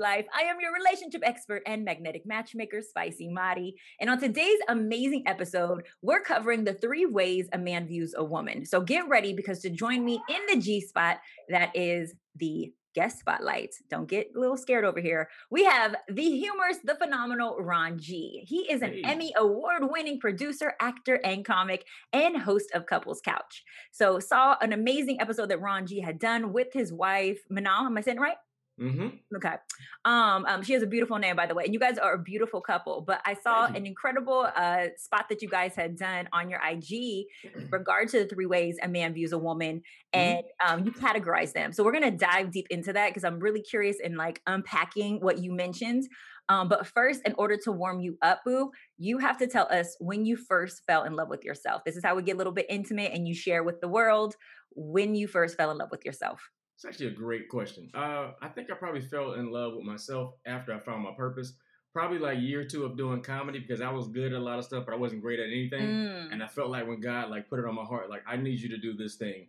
life. I am your relationship expert and magnetic matchmaker, Spicy Mari. And on today's amazing episode, we're covering the three ways a man views a woman. So get ready because to join me in the G spot, that is the guest spotlight. Don't get a little scared over here. We have the humorous, the phenomenal Ron G. He is an hey. Emmy award winning producer, actor, and comic, and host of Couples Couch. So, saw an amazing episode that Ron G had done with his wife, Manal. Am I saying right? Mm-hmm. Okay. Um, um, she has a beautiful name, by the way, and you guys are a beautiful couple. But I saw an incredible uh spot that you guys had done on your IG in regard to the three ways a man views a woman, mm-hmm. and mm-hmm. um, you categorize them. So we're gonna dive deep into that because I'm really curious in like unpacking what you mentioned. Um, but first, in order to warm you up, Boo, you have to tell us when you first fell in love with yourself. This is how we get a little bit intimate and you share with the world when you first fell in love with yourself. It's actually a great question. Uh, I think I probably fell in love with myself after I found my purpose. Probably like year two of doing comedy because I was good at a lot of stuff, but I wasn't great at anything. Mm. And I felt like when God like put it on my heart, like I need you to do this thing.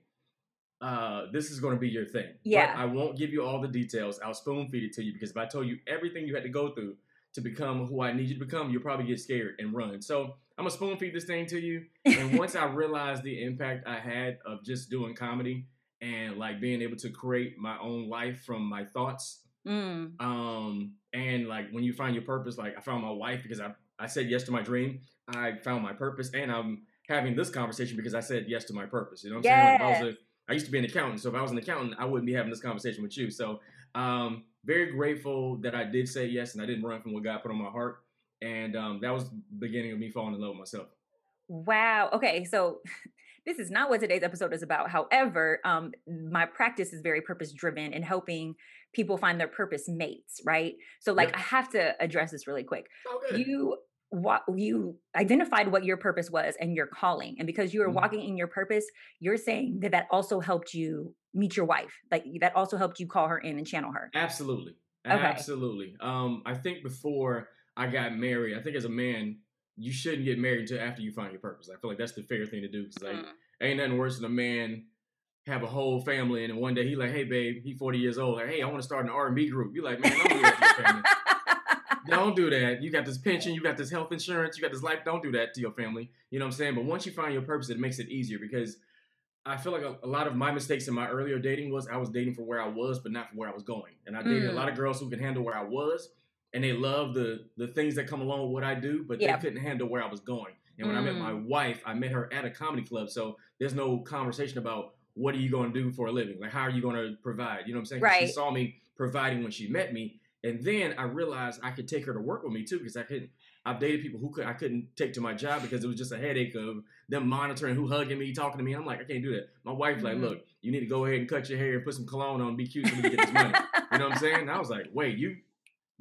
Uh, this is going to be your thing. Yeah. But I won't give you all the details. I'll spoon feed it to you because if I told you everything you had to go through to become who I need you to become, you'll probably get scared and run. So I'm gonna spoon feed this thing to you. And once I realized the impact I had of just doing comedy and like being able to create my own life from my thoughts. Mm. Um, and like when you find your purpose, like I found my wife because I, I said yes to my dream. I found my purpose and I'm having this conversation because I said yes to my purpose. You know what I'm yes. saying? Like I, was a, I used to be an accountant. So if I was an accountant, I wouldn't be having this conversation with you. So um, very grateful that I did say yes and I didn't run from what God put on my heart. And um, that was the beginning of me falling in love with myself. Wow. Okay. So this is not what today's episode is about. However, um, my practice is very purpose driven in helping people find their purpose mates, right? So, like, yep. I have to address this really quick. Okay. You what you identified what your purpose was and your calling and because you were mm-hmm. walking in your purpose you're saying that that also helped you meet your wife like that also helped you call her in and channel her absolutely okay. absolutely um i think before i got married i think as a man you shouldn't get married until after you find your purpose. I feel like that's the fair thing to do. Cause like, mm. ain't nothing worse than a man have a whole family and then one day he like, hey babe, he 40 years old. Like, hey, I want to start an R&B group. You like, man, don't do that to your family. don't do that. You got this pension, you got this health insurance, you got this life. Don't do that to your family. You know what I'm saying? But once you find your purpose, it makes it easier because I feel like a, a, lot of my mistakes in my earlier dating was I was dating for where I was, but not for where I was going. And I dated mm. a lot of girls who could handle where I was, and they love the the things that come along with what I do, but yeah. they couldn't handle where I was going. And when mm. I met my mm. wife, I met her at a comedy club, so there's no conversation about what are you going to do for a living, like how are you going to provide. You know what I'm saying? Right. She saw me providing when she met me, and then I realized I could take her to work with me too because I couldn't. I've dated people who could I couldn't take to my job because it was just a headache of them monitoring who hugging me, talking to me. I'm like, I can't do that. My wife's mm-hmm. like, look, you need to go ahead and cut your hair and put some cologne on, be cute so we can get this money. you know what I'm saying? And I was like, wait, you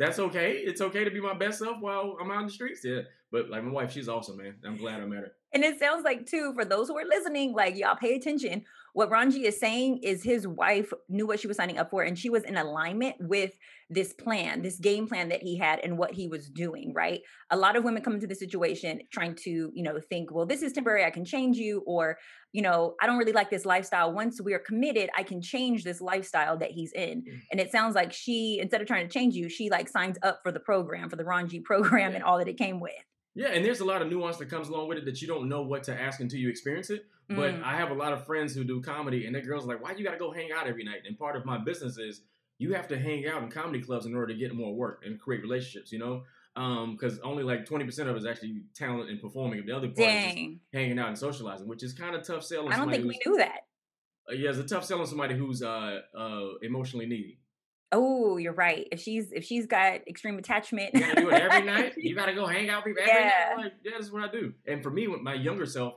that's okay. It's okay to be my best self while I'm out in the streets. Yeah. But like my wife, she's awesome, man. I'm glad I met her. And it sounds like too, for those who are listening, like y'all pay attention. What G is saying is his wife knew what she was signing up for, and she was in alignment with this plan, this game plan that he had and what he was doing, right? A lot of women come into the situation trying to, you know, think, well, this is temporary, I can change you, or, you know, I don't really like this lifestyle. Once we are committed, I can change this lifestyle that he's in. Mm-hmm. And it sounds like she, instead of trying to change you, she like signs up for the program, for the G program yeah. and all that it came with. Yeah, and there's a lot of nuance that comes along with it that you don't know what to ask until you experience it. But mm. I have a lot of friends who do comedy, and their girls are like, "Why you got to go hang out every night?" And part of my business is you have to hang out in comedy clubs in order to get more work and create relationships. You know, because um, only like twenty percent of it is actually talent and performing, and the other part Dang. is hanging out and socializing, which is kind of tough selling. I don't think we knew that. Uh, yeah, it's a tough selling somebody who's uh, uh, emotionally needy. Oh, you're right. If she's if she's got extreme attachment, you gotta do it every night. You gotta go hang out with people every yeah. night. Like, yeah, that's what I do. And for me, with my younger self,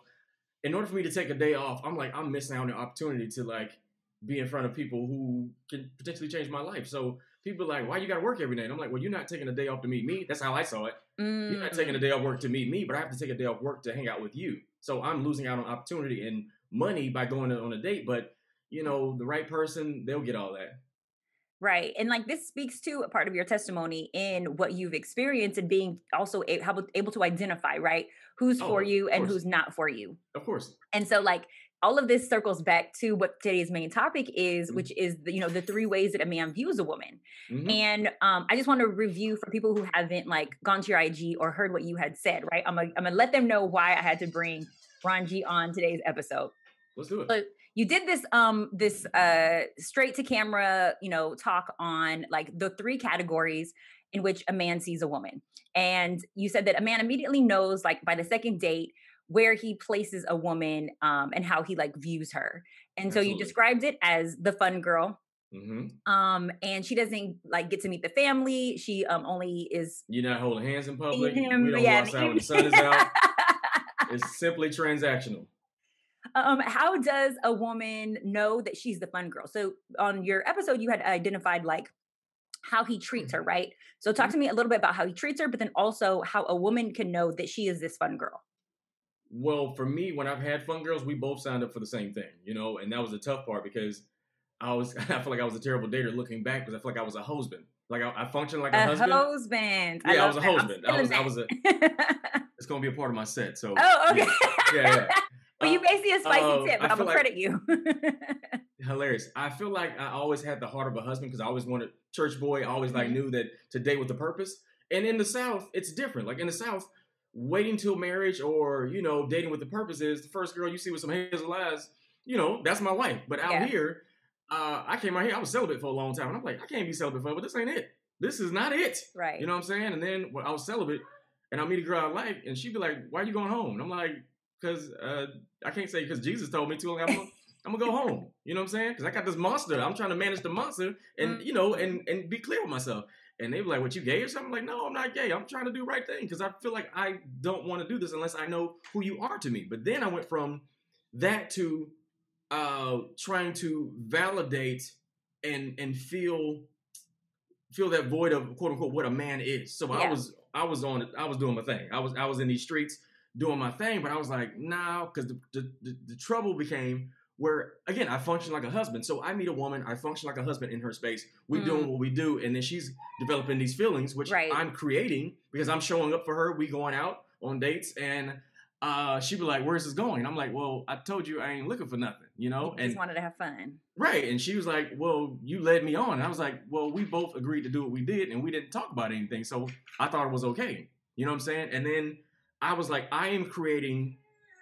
in order for me to take a day off, I'm like I'm missing out on the opportunity to like be in front of people who can potentially change my life. So people are like, why you gotta work every night? I'm like, well, you're not taking a day off to meet me. That's how I saw it. Mm. You're not taking a day off work to meet me, but I have to take a day off work to hang out with you. So I'm losing out on opportunity and money by going on a date. But you know, the right person, they'll get all that. Right. And like this speaks to a part of your testimony in what you've experienced and being also able, able to identify, right? Who's oh, for you and who's not for you. Of course. And so like all of this circles back to what today's main topic is, mm-hmm. which is the, you know the three ways that a man views a woman. Mm-hmm. And um, I just want to review for people who haven't like gone to your IG or heard what you had said. Right, I'm gonna, I'm gonna let them know why I had to bring Ron G on today's episode. Let's do it. So you did this um this uh straight to camera you know talk on like the three categories in which a man sees a woman and you said that a man immediately knows like by the second date where he places a woman um, and how he like views her. And Absolutely. so you described it as the fun girl. Mm-hmm. Um, and she doesn't like get to meet the family. She um only is you're not holding hands in public. Him, we don't yeah, go outside when the sun is out. it's simply transactional. Um, how does a woman know that she's the fun girl? So on your episode, you had identified like how he treats her, mm-hmm. right? So talk mm-hmm. to me a little bit about how he treats her, but then also how a woman can know that she is this fun girl. Well, for me, when I've had fun girls, we both signed up for the same thing, you know, and that was the tough part because I was I feel like I was a terrible dater looking back because I feel like I was a husband. Like I, I functioned like a, a husband. husband. Yeah, I, I was a husband. I was I was a. it's gonna be a part of my set. So. Oh, okay. Yeah, yeah. yeah. Well, you may see a spicy uh, tip, but I'm gonna like, credit you. hilarious. I feel like I always had the heart of a husband because I always wanted church boy. I always like mm-hmm. knew that to date with a purpose. And in the South, it's different. Like in the South, waiting till marriage or you know dating with the purpose is the first girl you see with some hazel eyes you know that's my wife but out yeah. here uh, i came out here i was celibate for a long time and i'm like i can't be celibate forever But this ain't it this is not it right you know what i'm saying and then when i was celibate and i meet a girl i like and she'd be like why are you going home and i'm like because uh, i can't say because jesus told me to like, I'm, gonna, I'm gonna go home you know what i'm saying because i got this monster i'm trying to manage the monster and mm. you know and and be clear with myself and they were like, "What you gay or something?" I'm like, no, I'm not gay. I'm trying to do the right thing because I feel like I don't want to do this unless I know who you are to me. But then I went from that to uh, trying to validate and and feel feel that void of quote unquote what a man is. So yeah. I was I was on it. I was doing my thing. I was I was in these streets doing my thing, but I was like, nah, because the, the, the, the trouble became where again I function like a husband. So I meet a woman, I function like a husband in her space. We mm. doing what we do, and then she's developing these feelings, which right. I'm creating because I'm showing up for her. We going out on dates, and uh, she'd be like, "Where's this going?" And I'm like, "Well, I told you I ain't looking for nothing, you know." You and just wanted to have fun, right? And she was like, "Well, you led me on." And I was like, "Well, we both agreed to do what we did, and we didn't talk about anything, so I thought it was okay." You know what I'm saying? And then I was like, I am creating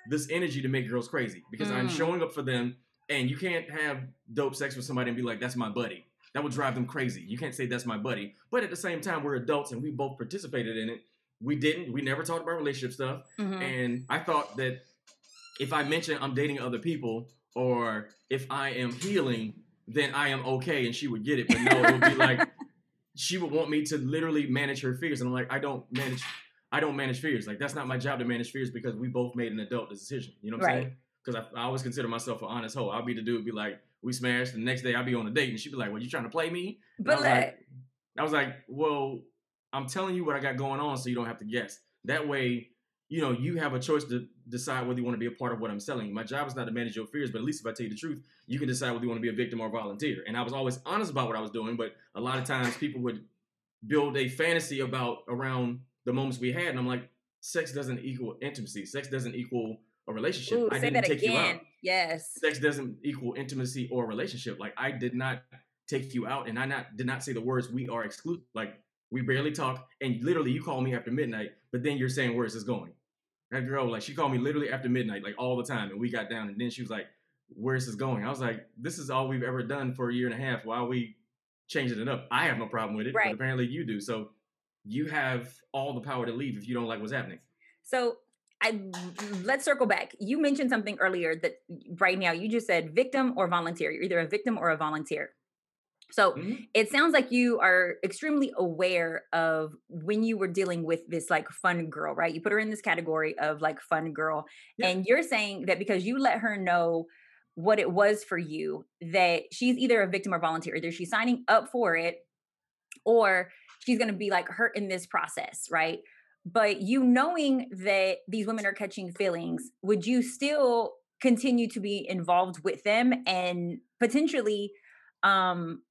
this energy to make girls crazy because mm. I'm showing up for them and you can't have dope sex with somebody and be like, that's my buddy. That would drive them crazy. You can't say that's my buddy. But at the same time, we're adults and we both participated in it. We didn't. We never talked about relationship stuff. Mm-hmm. And I thought that if I mention I'm dating other people or if I am healing, then I am okay and she would get it. But no, it would be like she would want me to literally manage her fears. And I'm like, I don't manage I don't manage fears. Like that's not my job to manage fears because we both made an adult decision. You know what I'm right. saying? Because I, I, always consider myself an honest hoe. I'll be the dude, be like, we smashed. The next day, I'll be on a date, and she'd be like, "Well, you trying to play me?" And but I was, like, I was like, "Well, I'm telling you what I got going on, so you don't have to guess. That way, you know, you have a choice to decide whether you want to be a part of what I'm selling you. My job is not to manage your fears, but at least if I tell you the truth, you can decide whether you want to be a victim or a volunteer. And I was always honest about what I was doing, but a lot of times people would build a fantasy about around the moments we had, and I'm like, sex doesn't equal intimacy. Sex doesn't equal a relationship. Ooh, I didn't take again. you out. Yes. Sex doesn't equal intimacy or a relationship. Like I did not take you out and I not did not say the words we are exclusive. Like we barely talk and literally you call me after midnight, but then you're saying where's this going? That girl, like she called me literally after midnight, like all the time, and we got down and then she was like, Where's this going? I was like, This is all we've ever done for a year and a half. Why are we changing it up? I have no problem with it, right. but apparently you do. So you have all the power to leave if you don't like what's happening. So I let's circle back. You mentioned something earlier that right now you just said victim or volunteer. You're either a victim or a volunteer. So mm-hmm. it sounds like you are extremely aware of when you were dealing with this like fun girl, right? You put her in this category of like fun girl. Yeah. And you're saying that because you let her know what it was for you, that she's either a victim or volunteer. Either she's signing up for it or she's going to be like hurt in this process, right? but you knowing that these women are catching feelings would you still continue to be involved with them and potentially um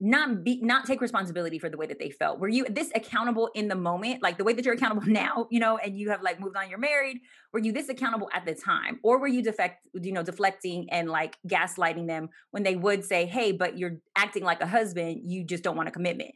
not be not take responsibility for the way that they felt? Were you this accountable in the moment like the way that you're accountable now you know and you have like moved on you're married were you this accountable at the time? Or were you defect you know deflecting and like gaslighting them when they would say hey but you're acting like a husband you just don't want a commitment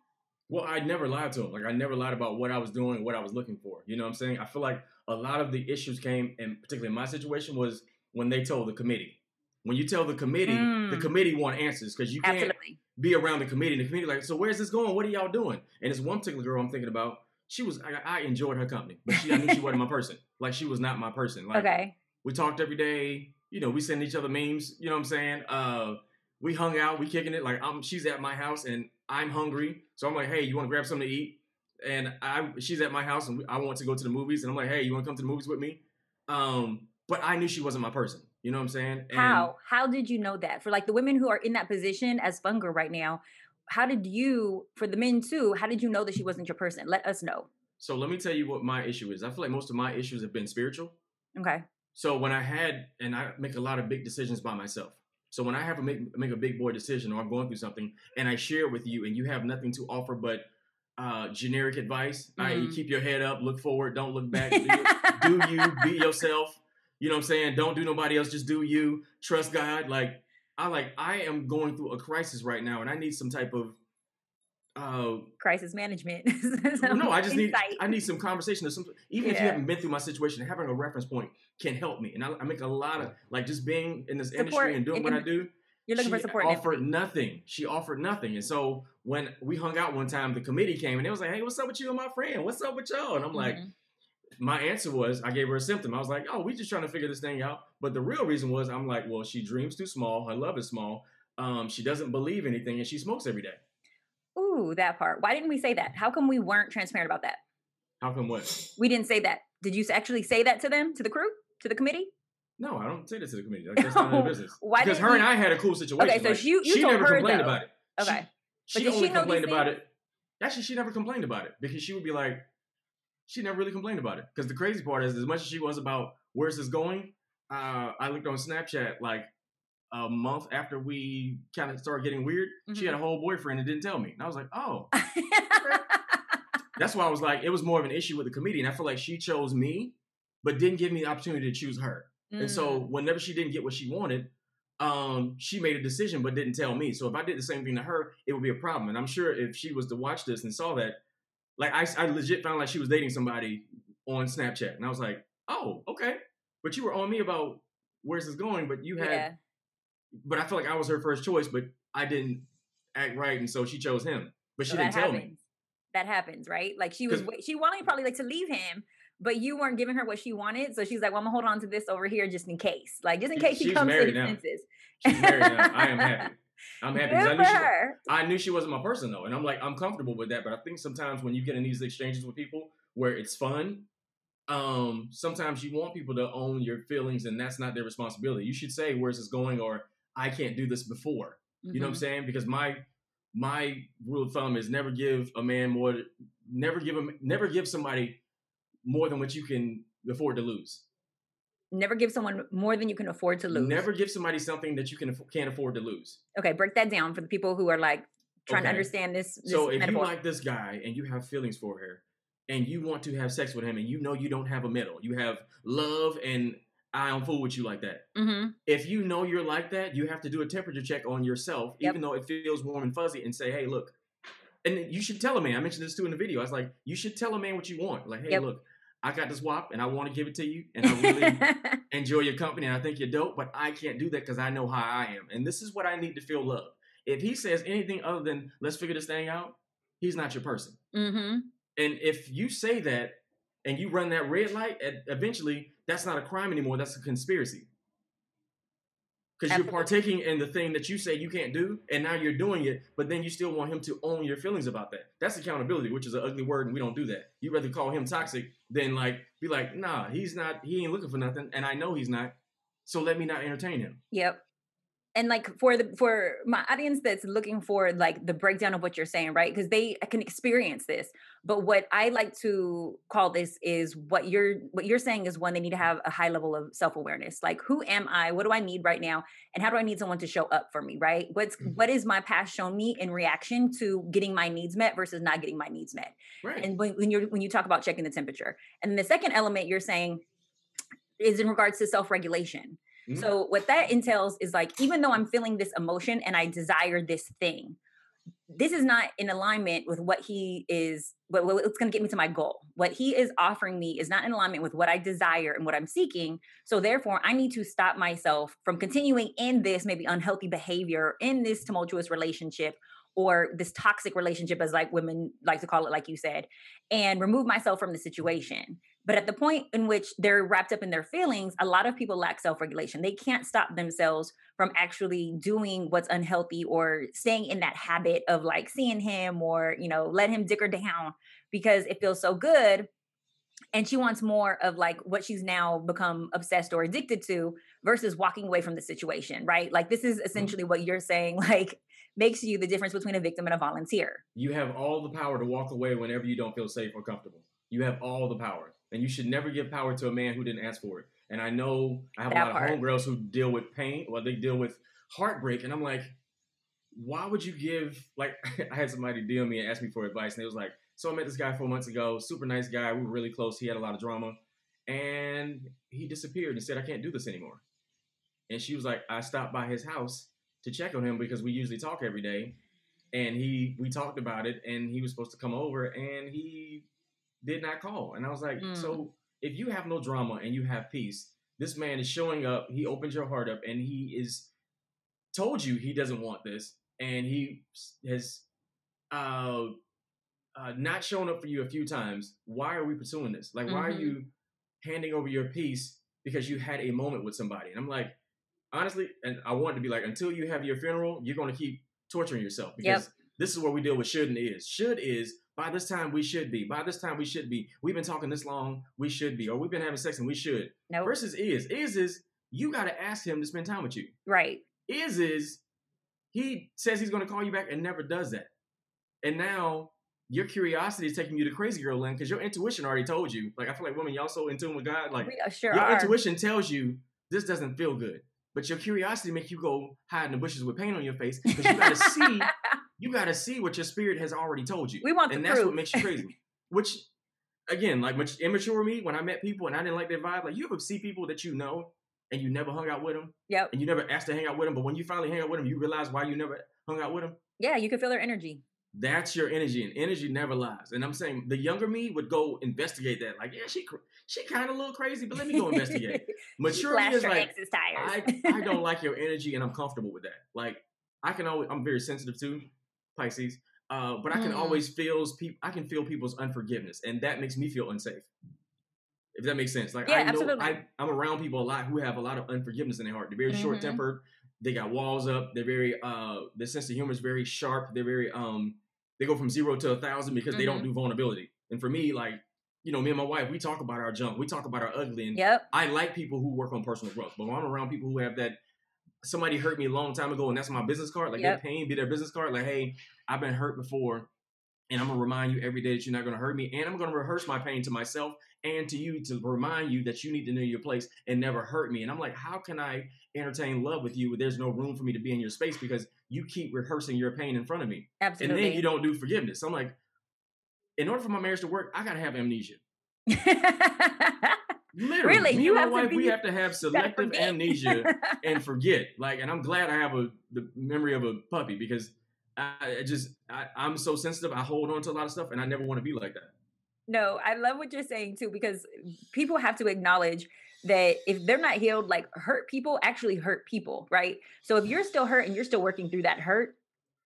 well i never lied to him. like i never lied about what i was doing what i was looking for you know what i'm saying i feel like a lot of the issues came and particularly in my situation was when they told the committee when you tell the committee, mm. the committee want answers because you can't Absolutely. be around the committee. And the committee like, so where's this going? What are y'all doing? And it's one particular girl I'm thinking about. She was, I, I enjoyed her company, but she, I knew she wasn't my person. Like she was not my person. Like, okay. We talked every day. You know, we send each other memes. You know what I'm saying? Uh, we hung out. We kicking it. Like I'm, she's at my house and I'm hungry. So I'm like, hey, you want to grab something to eat? And I, she's at my house and I want to go to the movies. And I'm like, hey, you want to come to the movies with me? Um, but I knew she wasn't my person. You know what I'm saying? And how? How did you know that? For like the women who are in that position as Funger right now, how did you, for the men too, how did you know that she wasn't your person? Let us know. So let me tell you what my issue is. I feel like most of my issues have been spiritual. Okay. So when I had, and I make a lot of big decisions by myself. So when I have to make make a big boy decision or I'm going through something and I share it with you and you have nothing to offer but uh, generic advice, mm. i.e., keep your head up, look forward, don't look back, do, do you, be yourself, you know what I'm saying? Don't do nobody else, just do you. Trust God. Like I like I am going through a crisis right now and I need some type of uh crisis management. no, I just need I need some conversation or some even yeah. if you haven't been through my situation, having a reference point can help me. And I, I make a lot of like just being in this support, industry and doing what I do. You're looking for support. Offered nothing. She offered nothing. And so when we hung out one time, the committee came and it was like, "Hey, what's up with you and my friend? What's up with y'all?" And I'm mm-hmm. like, my answer was I gave her a symptom. I was like, oh, we just trying to figure this thing out. But the real reason was I'm like, well, she dreams too small. Her love is small. Um, she doesn't believe anything, and she smokes every day. Ooh, that part. Why didn't we say that? How come we weren't transparent about that? How come what? We didn't say that. Did you actually say that to them, to the crew, to the committee? No, I don't say that to the committee. Like, that's none of business. Why because her you... and I had a cool situation. Okay, so like, you, you she never complained though. about it. Okay, she, she only she complained about it. Actually, she never complained about it because she would be like, she never really complained about it. Because the crazy part is, as much as she was about where's this going, uh, I looked on Snapchat like a month after we kind of started getting weird. Mm-hmm. She had a mm-hmm. whole boyfriend and didn't tell me. And I was like, oh. That's why I was like, it was more of an issue with the comedian. I feel like she chose me, but didn't give me the opportunity to choose her. Mm. And so mm. whenever she didn't get what she wanted, um, she made a decision but didn't tell me. So if I did the same thing to her, it would be a problem. And I'm sure if she was to watch this and saw that, like I, I legit found like she was dating somebody on Snapchat, and I was like, oh, okay. But you were on me about where's this going, but you had, yeah. but I felt like I was her first choice, but I didn't act right, and so she chose him. But she so didn't tell me. That happens, right? Like she was, she wanted probably like to leave him, but you weren't giving her what she wanted. So she's like, well, I'm gonna hold on to this over here just in case. Like just in case she comes to the senses. She's married now. I am happy. I'm happy I knew, she, I knew she wasn't my person though, and I'm like I'm comfortable with that. But I think sometimes when you get in these exchanges with people where it's fun, um, sometimes you want people to own your feelings, and that's not their responsibility. You should say where's this going, or I can't do this before. Mm-hmm. You know what I'm mm-hmm. saying? Because my my rule of thumb is never give a man more, never give him, never give somebody more than what you can afford to lose. Never give someone more than you can afford to lose. Never give somebody something that you can can't afford to lose. Okay, break that down for the people who are like trying okay. to understand this. this so if metaphor. you like this guy and you have feelings for her, and you want to have sex with him, and you know you don't have a middle, you have love, and I don't fool with you like that. Mm-hmm. If you know you're like that, you have to do a temperature check on yourself, yep. even though it feels warm and fuzzy, and say, "Hey, look." And you should tell a man. I mentioned this too in the video. I was like, you should tell a man what you want. Like, hey, yep. look, I got this WAP and I want to give it to you and I really enjoy your company and I think you're dope, but I can't do that because I know how I am. And this is what I need to feel love. If he says anything other than let's figure this thing out, he's not your person. Mm-hmm. And if you say that and you run that red light, eventually that's not a crime anymore. That's a conspiracy because you're partaking in the thing that you say you can't do, and now you're doing it. But then you still want him to own your feelings about that. That's accountability, which is an ugly word, and we don't do that. You'd rather call him toxic than like be like, nah, he's not. He ain't looking for nothing, and I know he's not. So let me not entertain him. Yep. And like for the for my audience that's looking for like the breakdown of what you're saying right? Because they can experience this but what i like to call this is what you're what you're saying is one they need to have a high level of self-awareness. Like who am i? What do i need right now? And how do i need someone to show up for me right? What's mm-hmm. what is my past shown me in reaction to getting my needs met versus not getting my needs met? Right. And when, when you're when you talk about checking the temperature. And the second element you're saying is in regards to self-regulation Mm-hmm. So what that entails is like even though I'm feeling this emotion and I desire this thing, this is not in alignment with what he is what, what's going to get me to my goal. What he is offering me is not in alignment with what i desire and what i'm seeking. So therefore i need to stop myself from continuing in this maybe unhealthy behavior in this tumultuous relationship or this toxic relationship as like women like to call it like you said and remove myself from the situation but at the point in which they're wrapped up in their feelings, a lot of people lack self regulation. They can't stop themselves from actually doing what's unhealthy or staying in that habit of like seeing him or, you know, let him dick her down because it feels so good. And she wants more of like what she's now become obsessed or addicted to versus walking away from the situation, right? Like, this is mm-hmm. essentially what you're saying, like, makes you the difference between a victim and a volunteer. You have all the power to walk away whenever you don't feel safe or comfortable. You have all the power and you should never give power to a man who didn't ask for it. And I know I have that a lot part. of homegirls who deal with pain, or they deal with heartbreak, and I'm like, why would you give? Like, I had somebody deal me and ask me for advice, and it was like, so I met this guy four months ago, super nice guy, we were really close. He had a lot of drama, and he disappeared and said, I can't do this anymore. And she was like, I stopped by his house to check on him because we usually talk every day, and he we talked about it, and he was supposed to come over, and he did not call. And I was like, mm. so if you have no drama and you have peace, this man is showing up. He opens your heart up and he is told you he doesn't want this. And he has uh, uh, not shown up for you a few times. Why are we pursuing this? Like, mm-hmm. why are mm-hmm. you handing over your peace because you had a moment with somebody? And I'm like, honestly, and I want to be like, until you have your funeral, you're going to keep torturing yourself because yep. this is where we deal with should and is. Should is by this time, we should be. By this time, we should be. We've been talking this long, we should be. Or we've been having sex and we should. No. Nope. Versus is. Is is you got to ask him to spend time with you. Right. Is is he says he's going to call you back and never does that. And now your curiosity is taking you to crazy girl land because your intuition already told you. Like I feel like women, y'all so in tune with God. Like we uh, sure your are. intuition tells you this doesn't feel good, but your curiosity makes you go hide in the bushes with paint on your face because you got to see you got to see what your spirit has already told you. We want, and that's proof. what makes you crazy. Which, again, like much immature me when I met people and I didn't like their vibe. Like you ever see people that you know and you never hung out with them. Yep. And you never asked to hang out with them, but when you finally hang out with them, you realize why you never hung out with them. Yeah, you can feel their energy. That's your energy, and energy never lies. And I'm saying the younger me would go investigate that. Like, yeah, she she kind of a little crazy, but let me go investigate. Maturity is like I, I don't like your energy, and I'm comfortable with that. Like, I can always I'm very sensitive too. Pisces. Uh, but I can mm. always feel people. I can feel people's unforgiveness, and that makes me feel unsafe. If that makes sense, like yeah, I know absolutely. I, I'm around people a lot who have a lot of unforgiveness in their heart. They're very mm-hmm. short tempered. They got walls up. They're very uh, their sense of humor is very sharp. They're very um, they go from zero to a thousand because mm-hmm. they don't mm-hmm. do vulnerability. And for me, like you know, me and my wife, we talk about our junk, we talk about our ugly, and yep. I like people who work on personal growth. But when I'm around people who have that somebody hurt me a long time ago and that's my business card, like yep. their pain be their business card, like, hey, I've been hurt before and I'm gonna remind you every day that you're not gonna hurt me, and I'm gonna rehearse my pain to myself and to you to remind you that you need to know your place and never hurt me. And I'm like, how can I entertain love with you when there's no room for me to be in your space because you keep rehearsing your pain in front of me? Absolutely. And then you don't do forgiveness. I'm like, in order for my marriage to work, I gotta have amnesia. Literally, really, me you and my wife, be, we have to have selective amnesia and forget. Like, and I'm glad I have a the memory of a puppy because I, I just I, I'm so sensitive. I hold on to a lot of stuff, and I never want to be like that. No, I love what you're saying too because people have to acknowledge that if they're not healed, like hurt people actually hurt people, right? So if you're still hurt and you're still working through that hurt,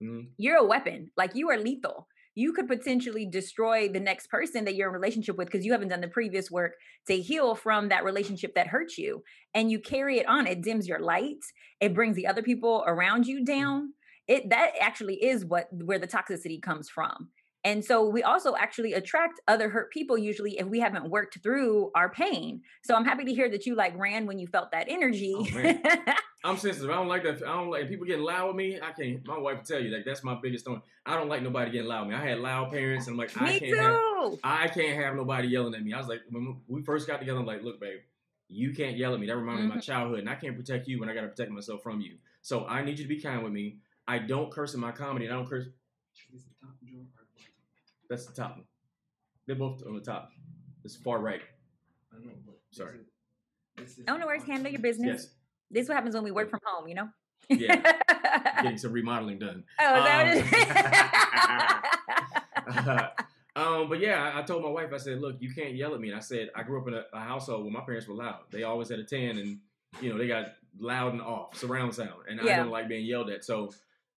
mm-hmm. you're a weapon. Like you are lethal you could potentially destroy the next person that you're in relationship with because you haven't done the previous work to heal from that relationship that hurt you and you carry it on it dims your light it brings the other people around you mm. down it that actually is what where the toxicity comes from And so we also actually attract other hurt people usually if we haven't worked through our pain. So I'm happy to hear that you like ran when you felt that energy. Oh, I'm sensitive. I don't like that. I don't like people getting loud with me. I can't. My wife will tell you that that's my biggest thing. I don't like nobody getting loud with me. I had loud parents, and I'm like, me I can't too. have. I can't have nobody yelling at me. I was like, when we first got together, I'm like, look, babe, you can't yell at me. That reminds mm-hmm. me of my mm-hmm. childhood, and I can't protect you when I got to protect myself from you. So I need you to be kind with me. I don't curse in my comedy. I don't curse. That's the top one. They're both on the top. It's far right. I don't know, but sorry. This is, this is I don't know where to handle your business. Yes. This is what happens when we work from home, you know? Yeah. Getting some remodeling done. Oh, that um, uh, um, but yeah, I, I, told my wife, I said, look, you can't yell at me. And I said, I grew up in a, a, household where my parents were loud. They always had a 10 and, you know, they got loud and off, surround sound. And yeah. I don't like being yelled at. So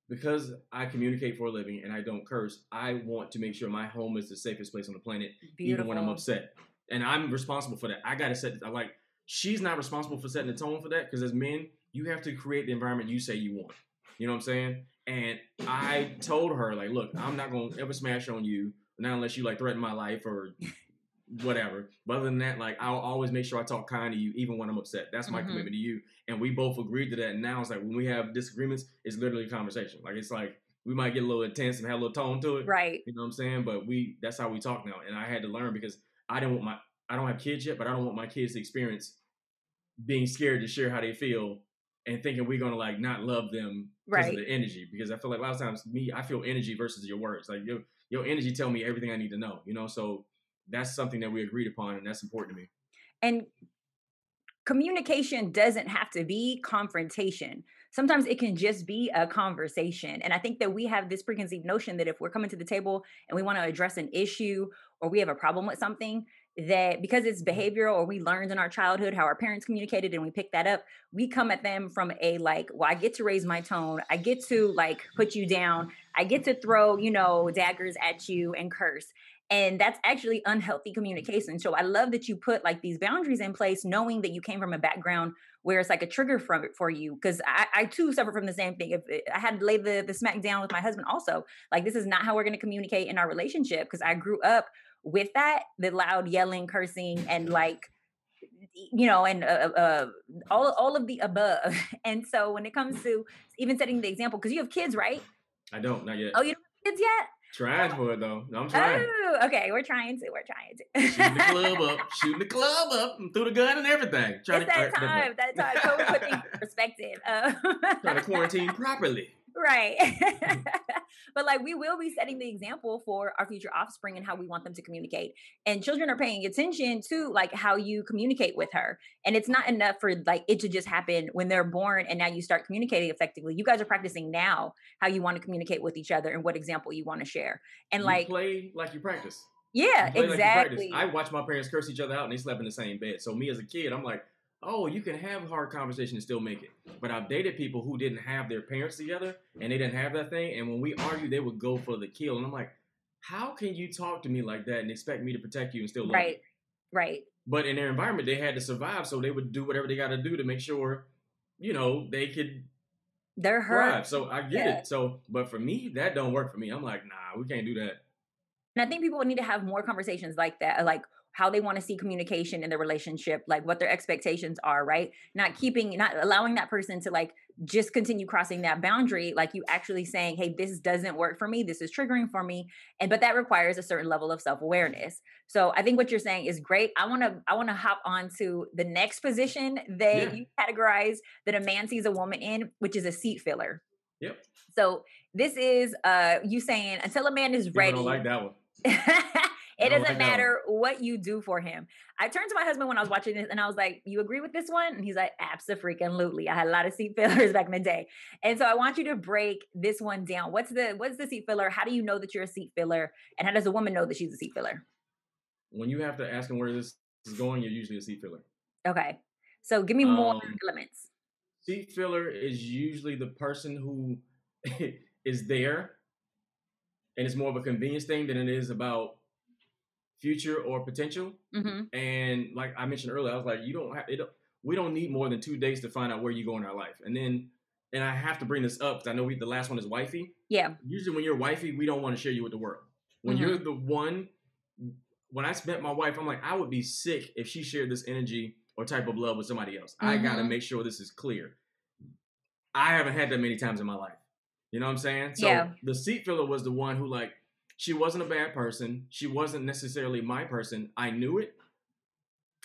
because I communicate for a living and I don't curse, I want to make sure my home is the safest place on the planet, Beautiful. even when I'm upset. And I'm responsible for that. I gotta set. I like. She's not responsible for setting the tone for that because as men, you have to create the environment you say you want. You know what I'm saying? And I told her like, look, I'm not gonna ever smash on you, not unless you like threaten my life or whatever. But other than that, like I'll always make sure I talk kind to you, even when I'm upset. That's my mm-hmm. commitment to you. And we both agreed to that. And now it's like when we have disagreements, it's literally a conversation. Like it's like we might get a little intense and have a little tone to it. Right. You know what I'm saying? But we that's how we talk now. And I had to learn because I didn't want my I don't have kids yet, but I don't want my kids to experience being scared to share how they feel and thinking we're gonna like not love them because right. of the energy. Because I feel like a lot of times me, I feel energy versus your words. Like your your energy tell me everything I need to know. You know, so that's something that we agreed upon and that's important to me. And communication doesn't have to be confrontation. Sometimes it can just be a conversation. And I think that we have this preconceived notion that if we're coming to the table and we want to address an issue or we have a problem with something, that because it's mm-hmm. behavioral or we learned in our childhood how our parents communicated and we pick that up, we come at them from a like, well, I get to raise my tone. I get to like put you down. I get to throw, you know, daggers at you and curse and that's actually unhealthy communication. So i love that you put like these boundaries in place knowing that you came from a background where it's like a trigger from it for you. Because I, I too suffer from the same thing. If eh, i had to lay the, the smack down with my husband also like this is not how we're going to communicate in our relationship because i grew up with that the loud yelling cursing and like you know and uh, uh, uh all all of the above. And so when it comes to even setting the example because you have kids right? I don't not yet. Oh you don't have kids yet Trying for it though. I'm trying. Oh, okay. We're trying to. We're trying to. shooting the club up, shooting the club up, and threw the gun and everything. Trying it's to, that time. That time. So put things in perspective. Uh, trying to quarantine properly. Right. Mm-hmm. but like we will be setting the example for our future offspring and how we want them to communicate. And children are paying attention to like how you communicate with her. And it's not enough for like it to just happen when they're born and now you start communicating effectively. You guys are practicing now how you want to communicate with each other and what example you want to share. And you like play like you practice. Yeah, you exactly. Like I watch my parents curse each other out and they slept in the same bed. So me as a kid, I'm like, oh, you can have a hard conversation and still make it. But I've dated people who didn't have their parents together and they didn't have that thing. And when we argue, they would go for the kill. And I'm like, how can you talk to me like that and expect me to protect you and still love right. you? Right. But in their environment, they had to survive, so they would do whatever they got to do to make sure, you know, they could. They're hurt. Thrive. So I get yeah. it. So, but for me, that don't work for me. I'm like, nah, we can't do that. And I think people need to have more conversations like that. Like, how they want to see communication in the relationship, like what their expectations are, right? Not keeping, not allowing that person to like just continue crossing that boundary, like you actually saying, hey, this doesn't work for me, this is triggering for me. And but that requires a certain level of self-awareness. So I think what you're saying is great. I want to I want to hop on to the next position that yeah. you categorize that a man sees a woman in, which is a seat filler. Yep. So this is uh you saying until a man is ready. I don't like that one. It doesn't matter what you do for him. I turned to my husband when I was watching this and I was like, You agree with this one? And he's like, Absolutely. I had a lot of seat fillers back in the day. And so I want you to break this one down. What's the what's the seat filler? How do you know that you're a seat filler? And how does a woman know that she's a seat filler? When you have to ask them where this is going, you're usually a seat filler. Okay. So give me more um, elements. Seat filler is usually the person who is there and it's more of a convenience thing than it is about future or potential. Mm-hmm. And like I mentioned earlier, I was like, you don't have it. We don't need more than two days to find out where you go in our life. And then, and I have to bring this up because I know we, the last one is wifey. Yeah. Usually, when you're wifey, we don't want to share you with the world. When mm-hmm. you're the one, when I spent my wife, I'm like, I would be sick if she shared this energy or type of love with somebody else. Mm-hmm. I gotta make sure this is clear. I haven't had that many times in my life. You know what I'm saying? So yeah. the seat filler was the one who like she wasn't a bad person. She wasn't necessarily my person. I knew it.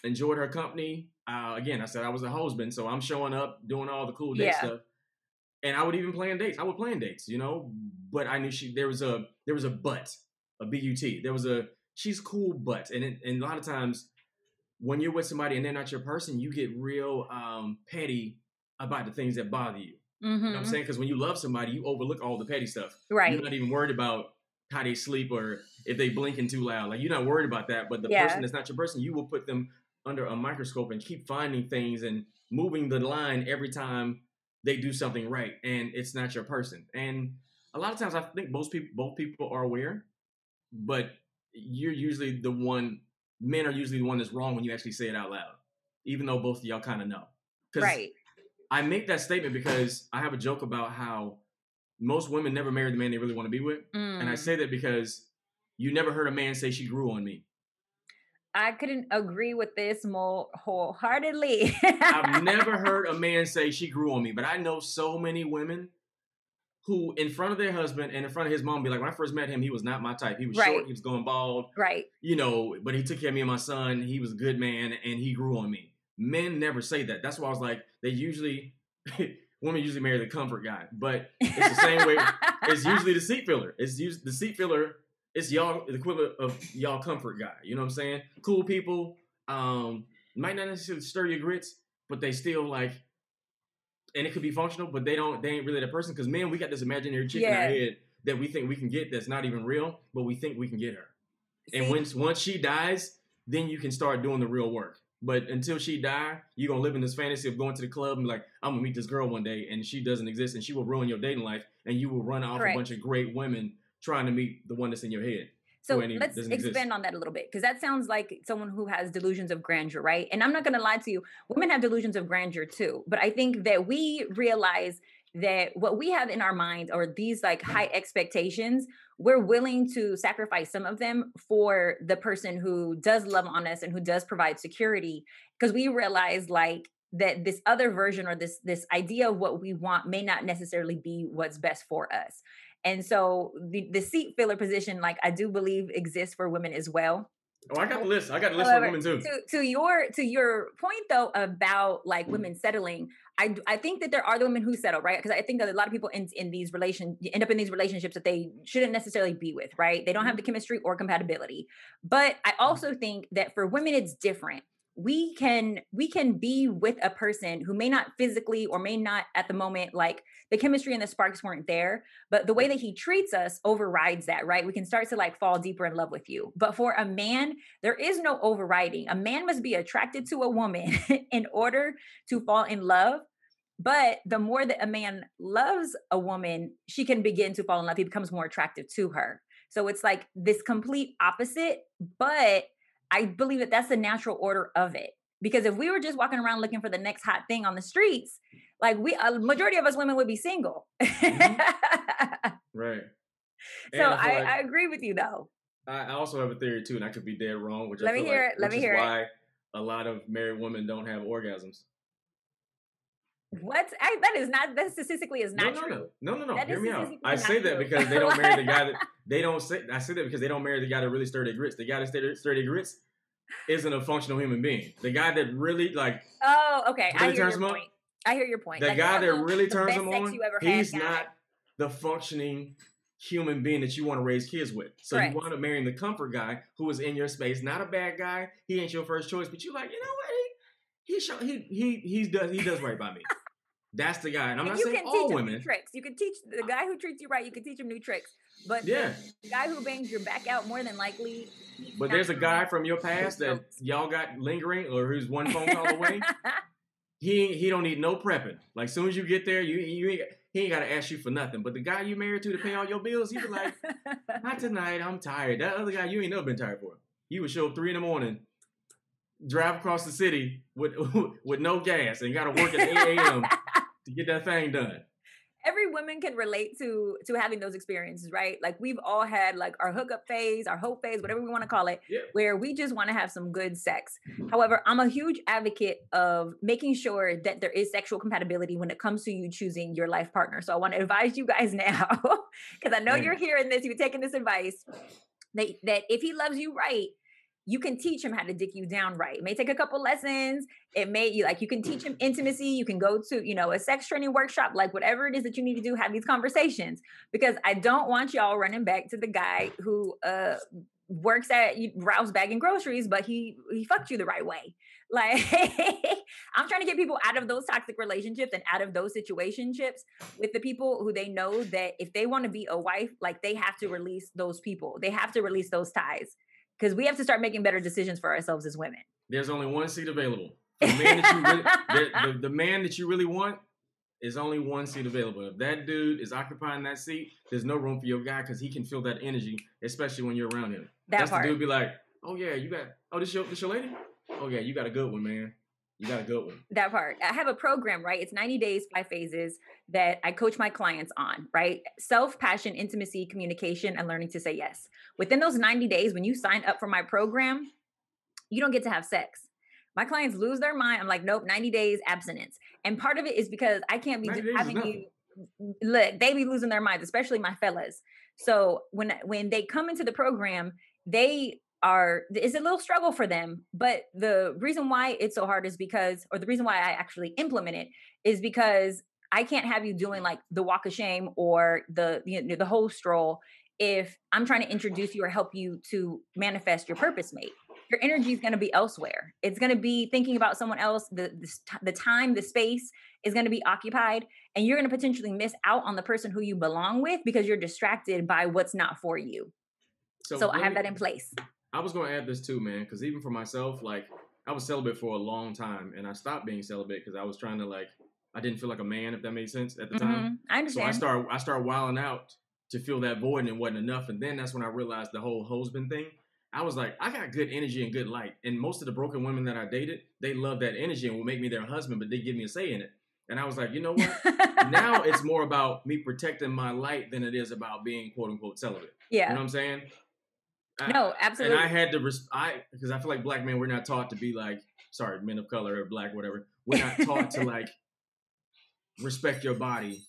Enjoyed her company. Uh, again, I said I was a husband, so I'm showing up, doing all the cool date yeah. stuff. And I would even plan dates. I would plan dates, you know. But I knew she there was a there was a but, a but. There was a she's cool but, and it, and a lot of times when you're with somebody and they're not your person, you get real um, petty about the things that bother you. Mm-hmm. You know what I'm mm-hmm. saying? Because when you love somebody, you overlook all the petty stuff. Right. You're not even worried about how they sleep or if they blinking too loud. Like you're not worried about that. But the yeah. person that's not your person, you will put them under a microscope and keep finding things and moving the line every time they do something right. And it's not your person. And a lot of times I think most people both people are aware, but you're usually the one men are usually the one that's wrong when you actually say it out loud. Even though both of y'all kind of know. Right I make that statement because I have a joke about how most women never marry the man they really want to be with. Mm. And I mm. say that because you never heard a man say she grew on me. I couldn't agree with this more wholeheartedly. I've never heard a man say she grew on me, but I know so many women who, in front of their husband and in front of his mom, be like, when I first met him, he was not my type. He was right. short, he was going bald. Right. You know, but he took care of me and my son. He was a good man and he grew on me. Men never say that. That's why I was like, they usually women usually marry the comfort guy, but it's the same way. It's usually the seat filler. It's used the seat filler. It's y'all the equivalent of y'all comfort guy. You know what I'm saying? Cool people. Um, might not necessarily stir your grits, but they still like, and it could be functional, but they don't. They ain't really that person. Because man, we got this imaginary chick yeah. in our head that we think we can get that's not even real, but we think we can get her. See? And once once she dies, then you can start doing the real work. But until she die, you're gonna live in this fantasy of going to the club and be like, I'm gonna meet this girl one day, and she doesn't exist, and she will ruin your dating life, and you will run off Correct. a bunch of great women trying to meet the one that's in your head. So let's expand exist. on that a little bit because that sounds like someone who has delusions of grandeur, right? And I'm not going to lie to you, women have delusions of grandeur too. But I think that we realize that what we have in our minds are these like mm-hmm. high expectations we're willing to sacrifice some of them for the person who does love on us and who does provide security because we realize like that this other version or this this idea of what we want may not necessarily be what's best for us and so the, the seat filler position like i do believe exists for women as well Oh, I got the list. I got the list However, for women too. To, to your to your point though about like mm-hmm. women settling, I I think that there are the women who settle, right? Because I think that a lot of people in in these relation end up in these relationships that they shouldn't necessarily be with, right? They don't have mm-hmm. the chemistry or compatibility. But I mm-hmm. also think that for women it's different we can we can be with a person who may not physically or may not at the moment like the chemistry and the sparks weren't there but the way that he treats us overrides that right? We can start to like fall deeper in love with you. But for a man there is no overriding. A man must be attracted to a woman in order to fall in love. But the more that a man loves a woman she can begin to fall in love. He becomes more attractive to her. So it's like this complete opposite but I believe that that's the natural order of it. Because if we were just walking around looking for the next hot thing on the streets, like we, a majority of us women would be single. mm-hmm. Right. So I, like, I, agree with you though. I also have a theory too, and I could be dead wrong. Which let I me hear like, it. Let me hear why it. a lot of married women don't have orgasms. What? I, that is not. That statistically is not no, no, true. No, no, no, no. Hear me out. I say that because they don't marry the guy that they don't say. I say that because they don't marry the guy that really stir their grits. The guy that stir, stir their grits isn't a functional human being. The guy that really like. Oh, okay. Really I hear your point. I hear your point. The like, guy that really turns him on, he's had, not the functioning human being that you want to raise kids with. So Correct. you want to marry the comfort guy who is in your space, not a bad guy. He ain't your first choice, but you like, you know what? He he show, he he he does he does right by me. That's the guy, and I'm and not you saying can all women. Tricks. You can teach the guy who treats you right. You can teach him new tricks. But yeah. the guy who bangs your back out more than likely. But there's a guy from your past that y'all got lingering, or who's one phone call away. he he don't need no prepping. Like soon as you get there, you you ain't, he ain't got to ask you for nothing. But the guy you married to to pay all your bills, he be like, "Not tonight. I'm tired." That other guy, you ain't never been tired for. He would show up three in the morning, drive across the city with with no gas, and got to work at 8 a.m to get that thing done. Every woman can relate to to having those experiences, right? Like we've all had like our hookup phase, our hope phase, whatever we want to call it, yeah. where we just want to have some good sex. Mm-hmm. However, I'm a huge advocate of making sure that there is sexual compatibility when it comes to you choosing your life partner. So I want to advise you guys now, because I know you're hearing this, you're taking this advice. That, that if he loves you right, you can teach him how to dick you down right. It may take a couple lessons. It may you like you can teach him intimacy. You can go to, you know, a sex training workshop, like whatever it is that you need to do, have these conversations. Because I don't want y'all running back to the guy who uh works at Ralph's bagging groceries, but he he fucked you the right way. Like I'm trying to get people out of those toxic relationships and out of those situationships with the people who they know that if they want to be a wife, like they have to release those people. They have to release those ties because we have to start making better decisions for ourselves as women. There's only one seat available. The man that you really, the, the, the man that you really want is only one seat available. If that dude is occupying that seat, there's no room for your guy because he can feel that energy, especially when you're around him. That That's part. the dude be like, "Oh yeah, you got. Oh, this your this your lady? Oh yeah, you got a good one, man. You got a good one. That part. I have a program, right? It's 90 days, five phases that I coach my clients on, right? Self, passion, intimacy, communication, and learning to say yes. Within those 90 days, when you sign up for my program, you don't get to have sex. My clients lose their mind. I'm like, nope, 90 days abstinence. And part of it is because I can't be having you look, they be losing their minds, especially my fellas. So when when they come into the program, they are is a little struggle for them but the reason why it's so hard is because or the reason why i actually implement it is because i can't have you doing like the walk of shame or the you know, the whole stroll if i'm trying to introduce you or help you to manifest your purpose mate. Your energy is going to be elsewhere. It's going to be thinking about someone else the, the, the time the space is going to be occupied and you're going to potentially miss out on the person who you belong with because you're distracted by what's not for you. So, so I have that in place. I was to add this too, man, because even for myself, like I was celibate for a long time, and I stopped being celibate because I was trying to like I didn't feel like a man, if that made sense at the mm-hmm. time. I understand. So I started I started wilding out to fill that void, and it wasn't enough. And then that's when I realized the whole husband thing. I was like, I got good energy and good light, and most of the broken women that I dated, they love that energy and will make me their husband, but they give me a say in it. And I was like, you know what? now it's more about me protecting my light than it is about being quote unquote celibate. Yeah. You know what I'm saying? No, absolutely. And I had to, res- I because I feel like black men we're not taught to be like, sorry, men of color or black, whatever. We're not taught to like respect your body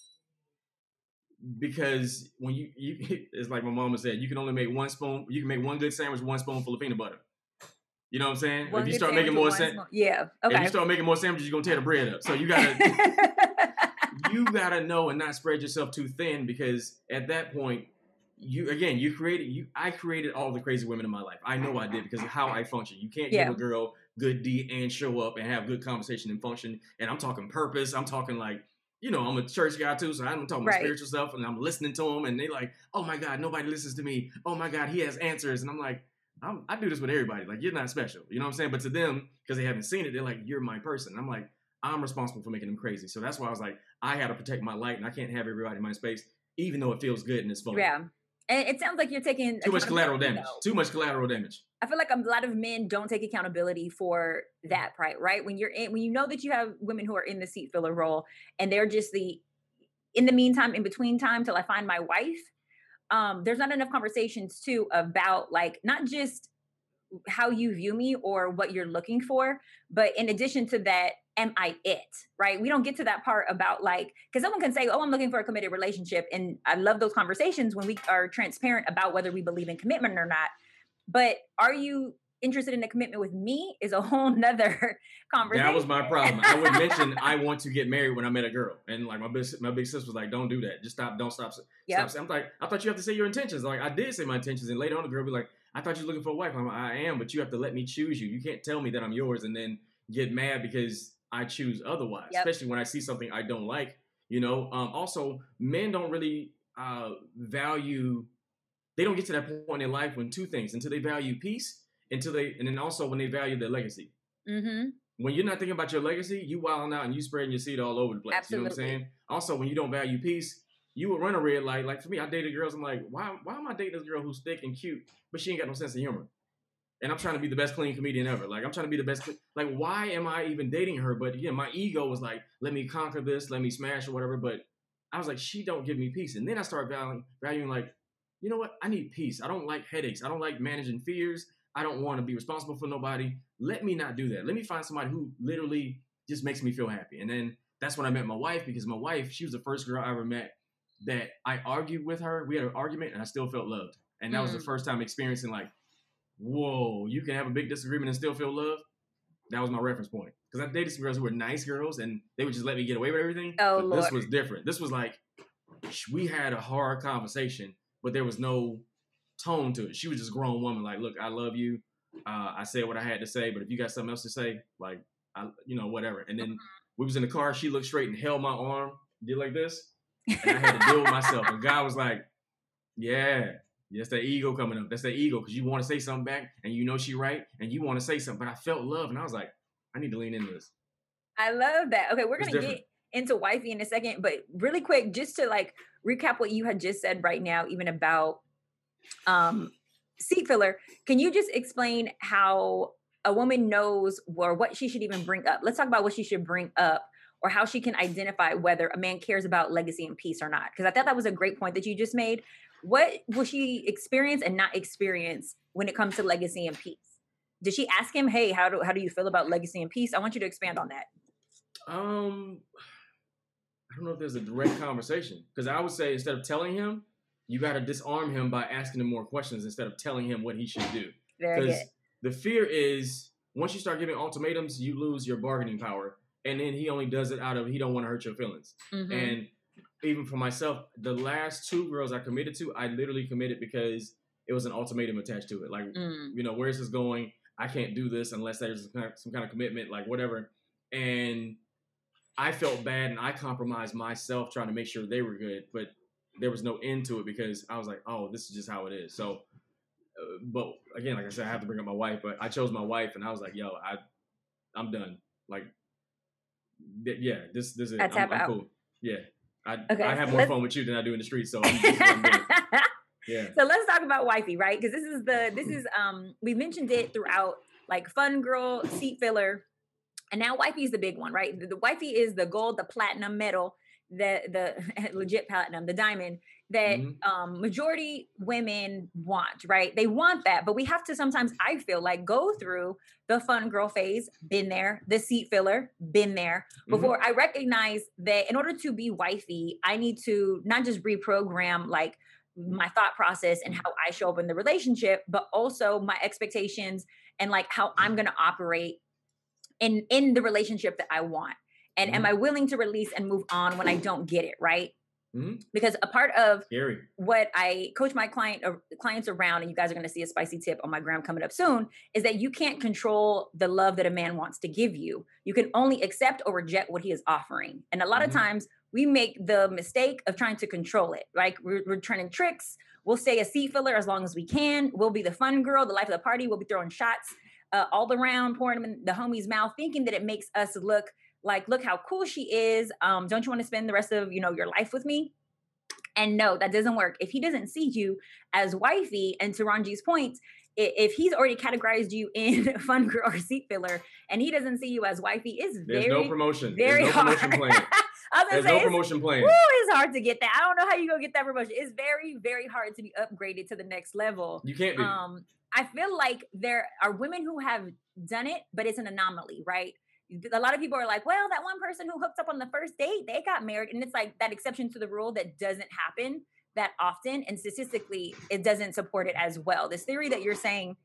because when you you it's like my mama said, you can only make one spoon. You can make one good sandwich, one spoonful of peanut butter. You know what I'm saying? One if you start making more sandwiches, yeah, okay. If you start making more sandwiches, you're gonna tear the bread up. So you gotta you gotta know and not spread yourself too thin because at that point you again you created you i created all the crazy women in my life. I know i did because of how i function. You can't yeah. give a girl good d and show up and have good conversation and function. And i'm talking purpose. I'm talking like you know i'm a church guy too so i'm talking right. spiritual stuff and i'm listening to them and they like oh my god nobody listens to me. Oh my god he has answers. And i'm like I'm, i do this with everybody. Like you're not special. You know what i'm saying? But to them because they haven't seen it they're like you're my person. I'm like i'm responsible for making them crazy. So that's why i was like i had to protect my light and i can't have everybody in my space even though it feels good and it's fun. Yeah and it sounds like you're taking too much collateral damage. Though. Too much collateral damage. I feel like a lot of men don't take accountability for that part, right? When you're in, when you know that you have women who are in the seat filler role, and they're just the, in the meantime, in between time till I find my wife. Um, there's not enough conversations too about like not just how you view me or what you're looking for, but in addition to that, am I it? Right? We don't get to that part about like, because someone can say, Oh, I'm looking for a committed relationship. And I love those conversations when we are transparent about whether we believe in commitment or not. But are you interested in a commitment with me is a whole nother conversation. That was my problem. I would mention I want to get married when I met a girl, and like my big my big sister was like, "Don't do that. Just stop. Don't stop. Yep. Stop." I'm like, I thought you have to say your intentions. Like I did say my intentions, and later on the girl be like, "I thought you were looking for a wife." I'm I am, but you have to let me choose you. You can't tell me that I'm yours and then get mad because I choose otherwise, yep. especially when I see something I don't like. You know, um, also men don't really uh, value. They don't get to that point in life when two things until they value peace, until they, and then also when they value their legacy. Mm-hmm. When you're not thinking about your legacy, you wilding out and you spreading your seed all over the place. Absolutely. You know what I'm saying? Also, when you don't value peace, you would run a red light. Like for me, I dated girls. I'm like, why? Why am I dating this girl who's thick and cute, but she ain't got no sense of humor? and I'm trying to be the best clean comedian ever. Like I'm trying to be the best. Like why am I even dating her? But again, my ego was like, let me conquer this, let me smash or whatever. But I was like, she don't give me peace. And then I started valuing, valuing like, you know what? I need peace. I don't like headaches. I don't like managing fears. I don't want to be responsible for nobody. Let me not do that. Let me find somebody who literally just makes me feel happy. And then that's when I met my wife because my wife, she was the first girl I ever met that I argued with her. We had an argument and I still felt loved. And that mm. was the mm. first time experiencing like, whoa, you can have a big disagreement and still feel love. That was my reference point. Because I dated some girls who were nice girls and they would just let me get away with everything. Oh, but Lord. this was different. This was like we had a hard conversation, but there was no tone to it. She was just grown woman, like, look, I love you. Uh, I said what I had to say, but if you got something else to say, like, I, you know, whatever. And then we was in the car. She looked straight and held my arm, did like this, and I had to deal with myself. And God was like, "Yeah, that's that ego coming up. That's that ego because you want to say something back, and you know she right, and you want to say something. But I felt love, and I was like, I need to lean into this. I love that. Okay, we're gonna get into wifey in a second, but really quick, just to like recap what you had just said right now, even about um seat filler. Can you just explain how a woman knows or what she should even bring up? Let's talk about what she should bring up or how she can identify whether a man cares about legacy and peace or not. Because I thought that was a great point that you just made. What will she experience and not experience when it comes to legacy and peace? Did she ask him, "Hey, how do how do you feel about legacy and peace?" I want you to expand on that. Um, I don't know if there's a direct conversation because I would say instead of telling him, you got to disarm him by asking him more questions instead of telling him what he should do. Good. The fear is once you start giving ultimatums, you lose your bargaining power, and then he only does it out of he don't want to hurt your feelings. Mm-hmm. And even for myself, the last two girls I committed to, I literally committed because it was an ultimatum attached to it. Like, mm. you know, where's this going? I can't do this unless there's some kind of commitment, like whatever. And I felt bad and I compromised myself trying to make sure they were good, but there was no end to it because I was like, oh, this is just how it is. So, uh, but again, like I said, I have to bring up my wife, but I chose my wife and I was like, yo, I, I'm done. Like, yeah, this, this is, I'm, I'm cool. Yeah. I, okay, I have more fun with you than I do in the street. So, yeah. So let's talk about wifey, right? Because this is the, this is, um, we mentioned it throughout like fun girl, seat filler, and now wifey is the big one, right? The, the wifey is the gold, the platinum medal, the the legit platinum, the diamond that mm-hmm. um, majority women want, right? They want that, but we have to sometimes, I feel like, go through the fun girl phase, been there, the seat filler, been there, mm-hmm. before mm-hmm. I recognize that in order to be wifey, I need to not just reprogram like my thought process and how I show up in the relationship, but also my expectations and like how I'm going to operate in in the relationship that I want? And mm-hmm. am I willing to release and move on when I don't get it, right? Mm-hmm. Because a part of Scary. what I coach my client or uh, clients around, and you guys are going to see a spicy tip on my gram coming up soon, is that you can't control the love that a man wants to give you. You can only accept or reject what he is offering. And a lot mm-hmm. of times we make the mistake of trying to control it. Like we're, we're turning tricks. We'll stay a seat filler as long as we can. We'll be the fun girl, the life of the party. We'll be throwing shots uh, all around, pouring them in the homie's mouth, thinking that it makes us look like, look how cool she is. Um, don't you want to spend the rest of you know your life with me? And no, that doesn't work. If he doesn't see you as wifey, and to Ron G's point, if he's already categorized you in fun girl or seat filler, and he doesn't see you as wifey, is very no promotion. Very There's no hard. promotion plan. There's say, no promotion plan. Woo, it's hard to get that. I don't know how you go get that promotion. It's very, very hard to be upgraded to the next level. You can't be. Um, I feel like there are women who have done it, but it's an anomaly, right? A lot of people are like, well, that one person who hooked up on the first date, they got married. And it's like that exception to the rule that doesn't happen that often. And statistically, it doesn't support it as well. This theory that you're saying,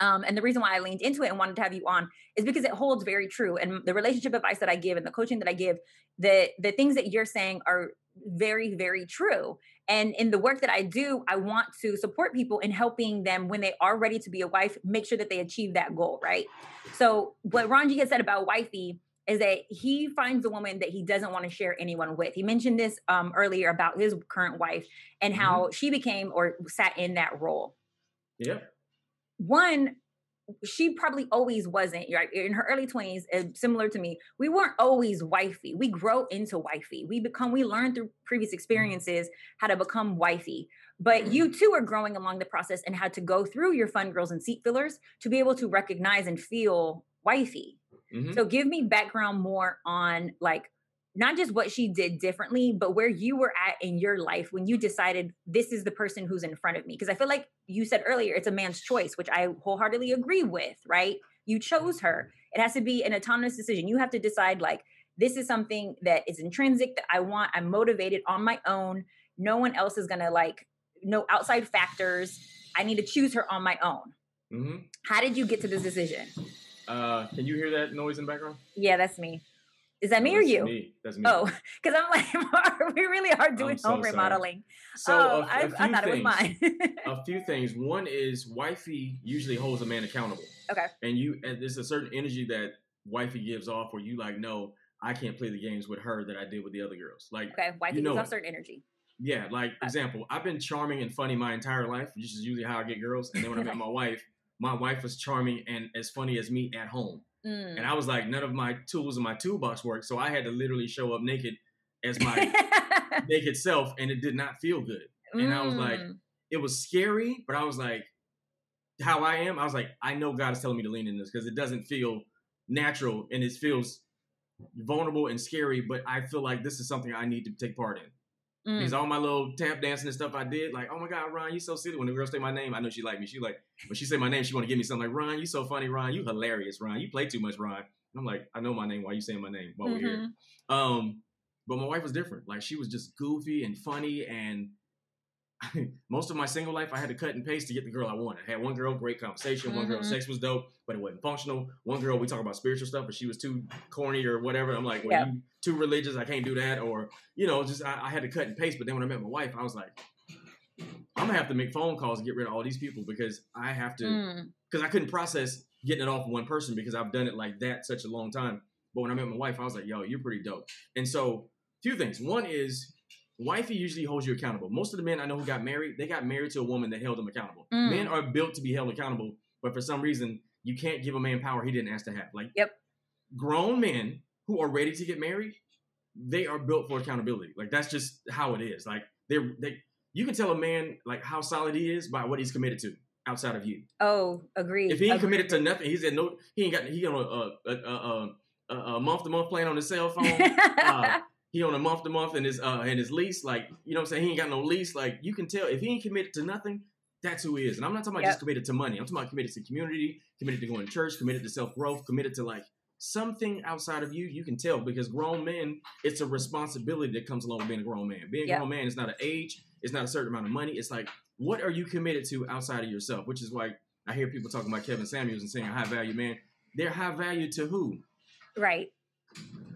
um, and the reason why I leaned into it and wanted to have you on is because it holds very true. And the relationship advice that I give and the coaching that I give, the the things that you're saying are very, very true. And in the work that I do, I want to support people in helping them when they are ready to be a wife, make sure that they achieve that goal, right? So, what Ron G has said about wifey is that he finds a woman that he doesn't want to share anyone with. He mentioned this um, earlier about his current wife and how mm-hmm. she became or sat in that role. Yeah. One, she probably always wasn't right in her early 20s uh, similar to me we weren't always wifey we grow into wifey we become we learn through previous mm-hmm. experiences how to become wifey but you mm-hmm. too are growing along the process and had to go through your fun girls and seat fillers to be able to recognize and feel wifey mm-hmm. so give me background more on like not just what she did differently, but where you were at in your life when you decided this is the person who's in front of me. Because I feel like you said earlier, it's a man's choice, which I wholeheartedly agree with, right? You chose her. It has to be an autonomous decision. You have to decide, like, this is something that is intrinsic that I want. I'm motivated on my own. No one else is gonna like no outside factors. I need to choose her on my own. Mm-hmm. How did you get to this decision? Uh, can you hear that noise in the background? Yeah, that's me. Is that me no, or you? Me. That's me. Oh, because I'm like, we really are doing so home remodeling. So oh, a, a I, I, thought things, it was mine. a few things. One is wifey usually holds a man accountable. Okay. And you, and there's a certain energy that wifey gives off where you like, no, I can't play the games with her that I did with the other girls. Like, okay, wifey you know gives off certain energy. Yeah, like uh, example, I've been charming and funny my entire life, which is usually how I get girls. And then when I met my wife, my wife was charming and as funny as me at home. Mm. And I was like, none of my tools in my toolbox worked. So I had to literally show up naked as my naked self, and it did not feel good. And mm. I was like, mm. it was scary, but I was like, how I am, I was like, I know God is telling me to lean in this because it doesn't feel natural and it feels vulnerable and scary, but I feel like this is something I need to take part in. Mm. Because all my little tap dancing and stuff I did, like, oh my God, Ron, you so silly. When the girl say my name, I know she like me. She like, when she say my name, she want to give me something like, Ron, you so funny, Ron, you hilarious, Ron, you play too much, Ron. And I'm like, I know my name. Why you saying my name while mm-hmm. we're here? Mm-hmm. Um, but my wife was different. Like she was just goofy and funny and most of my single life, I had to cut and paste to get the girl I wanted. I had one girl, great conversation. Mm-hmm. One girl, mm-hmm. sex was dope, but it wasn't functional. One girl, we talk about spiritual stuff, but she was too corny or whatever. I'm like, well, you too religious. I can't do that. Or, you know, just I, I, had to cut and paste. But then when I met my wife, I was like, I'm gonna have to make phone calls and get rid of all these people because I have to, because mm. I couldn't process getting it off of one person because I've done it like that such a long time. But when I met my wife, I was like, yo, you're pretty dope. And so, two things. One is Wifey usually holds you accountable. Most of the men I know who got married, they got married to a woman that held them accountable. Mm. Men are built to be held accountable, but for some reason, you can't give a man power he didn't ask to have. Like, yep. grown men who are ready to get married, they are built for accountability. Like that's just how it is. Like they're they, you can tell a man like how solid he is by what he's committed to outside of you. Oh, agreed. If he ain't agreed. committed to nothing, he said no. He ain't got. He on a a, a, a, a month to month plan on his cell phone. uh, he on a month to month and his uh and his lease, like you know what I'm saying, he ain't got no lease. Like you can tell if he ain't committed to nothing, that's who he is. And I'm not talking about yep. just committed to money. I'm talking about committed to community, committed to going to church, committed to self growth, committed to like something outside of you. You can tell because grown men, it's a responsibility that comes along with being a grown man. Being yep. a grown man is not an age, it's not a certain amount of money. It's like what are you committed to outside of yourself? Which is why I hear people talking about Kevin Samuels and saying high value man. They're high value to who? Right.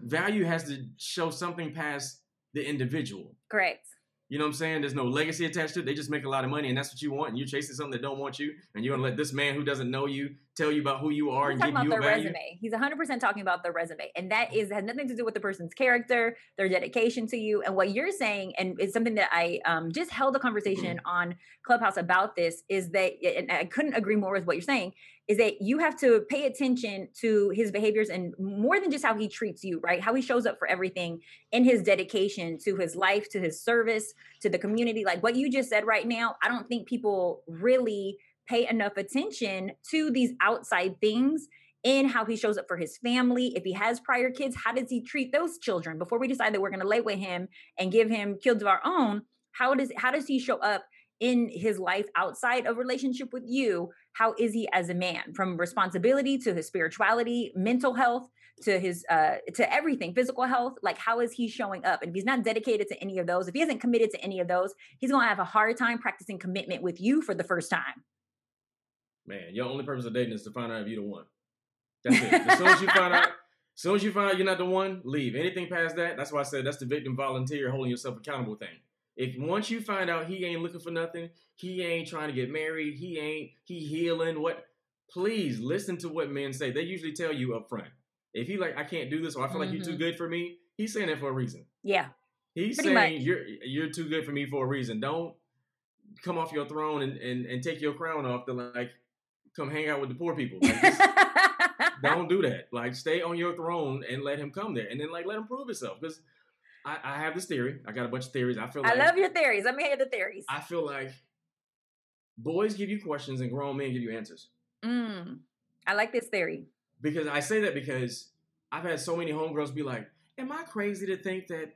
Value has to show something past the individual. Correct. You know what I'm saying? There's no legacy attached to it. They just make a lot of money, and that's what you want. And you're chasing something that don't want you, and you're gonna let this man who doesn't know you tell you about who you are He's and give you a value. resume. He's 100 percent talking about the resume, and that is has nothing to do with the person's character, their dedication to you, and what you're saying. And it's something that I um, just held a conversation on Clubhouse about. This is that, and I couldn't agree more with what you're saying is that you have to pay attention to his behaviors and more than just how he treats you, right? How he shows up for everything in his dedication to his life, to his service, to the community. Like what you just said right now, I don't think people really pay enough attention to these outside things in how he shows up for his family. If he has prior kids, how does he treat those children before we decide that we're going to lay with him and give him kids of our own? How does how does he show up in his life outside of relationship with you how is he as a man from responsibility to his spirituality mental health to his uh to everything physical health like how is he showing up and if he's not dedicated to any of those if he isn't committed to any of those he's going to have a hard time practicing commitment with you for the first time man your only purpose of dating is to find out if you're the one that's it as soon as you find out as soon as you find out you're not the one leave anything past that that's why i said that's the victim volunteer holding yourself accountable thing if once you find out he ain't looking for nothing, he ain't trying to get married, he ain't he healing, what please listen to what men say. They usually tell you up front. If he like, I can't do this, or I feel mm-hmm. like you're too mm-hmm. good for me, he's saying that for a reason. Yeah. He's Pretty saying much. you're you're too good for me for a reason. Don't come off your throne and, and, and take your crown off to like come hang out with the poor people. Like, just, don't do that. Like stay on your throne and let him come there. And then like let him prove himself. Because I, I have this theory. I got a bunch of theories. I feel like I love your theories. Let me hear the theories. I feel like boys give you questions and grown men give you answers. Mm, I like this theory. Because I say that because I've had so many homegirls be like, am I crazy to think that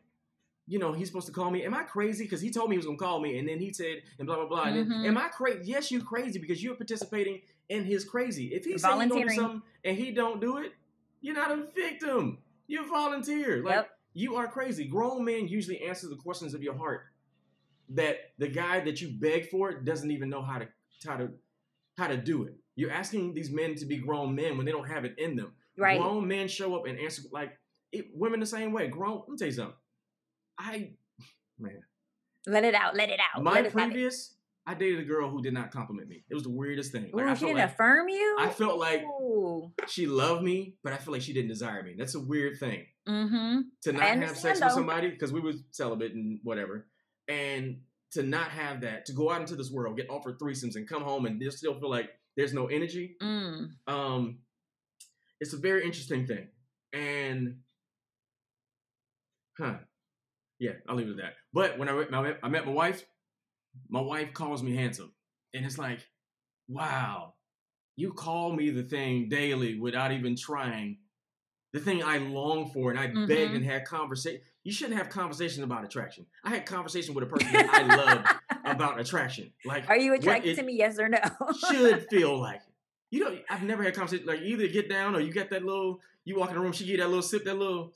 you know, he's supposed to call me. Am I crazy? Because he told me he was gonna call me, and then he said, and blah blah blah. Mm-hmm. Then, am I crazy? Yes, you crazy because you're participating in his crazy. If he's do something and he don't do it, you're not a victim. You're a volunteer. Like yep. you are crazy. Grown men usually answer the questions of your heart that the guy that you beg for doesn't even know how to how to how to do it. You're asking these men to be grown men when they don't have it in them. Right. Grown men show up and answer like it, women the same way. Grown. Let me tell you something. I man. Let it out. Let it out. My previous, I dated a girl who did not compliment me. It was the weirdest thing. Like, Ooh, she didn't like, affirm you. I felt like Ooh. she loved me, but I feel like she didn't desire me. That's a weird thing. Mm-hmm. To not have sex though. with somebody because we were celibate and whatever, and to not have that, to go out into this world, get offered threesomes, and come home and just still feel like there's no energy. Mm. Um, it's a very interesting thing, and huh, yeah, I'll leave it at that. But when I, I, I met my wife, my wife calls me handsome. And it's like, wow, you call me the thing daily without even trying. The thing I long for, and I mm-hmm. begged and had conversation. You shouldn't have conversations about attraction. I had conversation with a person that I love about attraction. Like, are you attracted to me? Yes or no? should feel like it. You know, I've never had conversation like either get down or you get that little. You walk in the room, she get that little sip, that little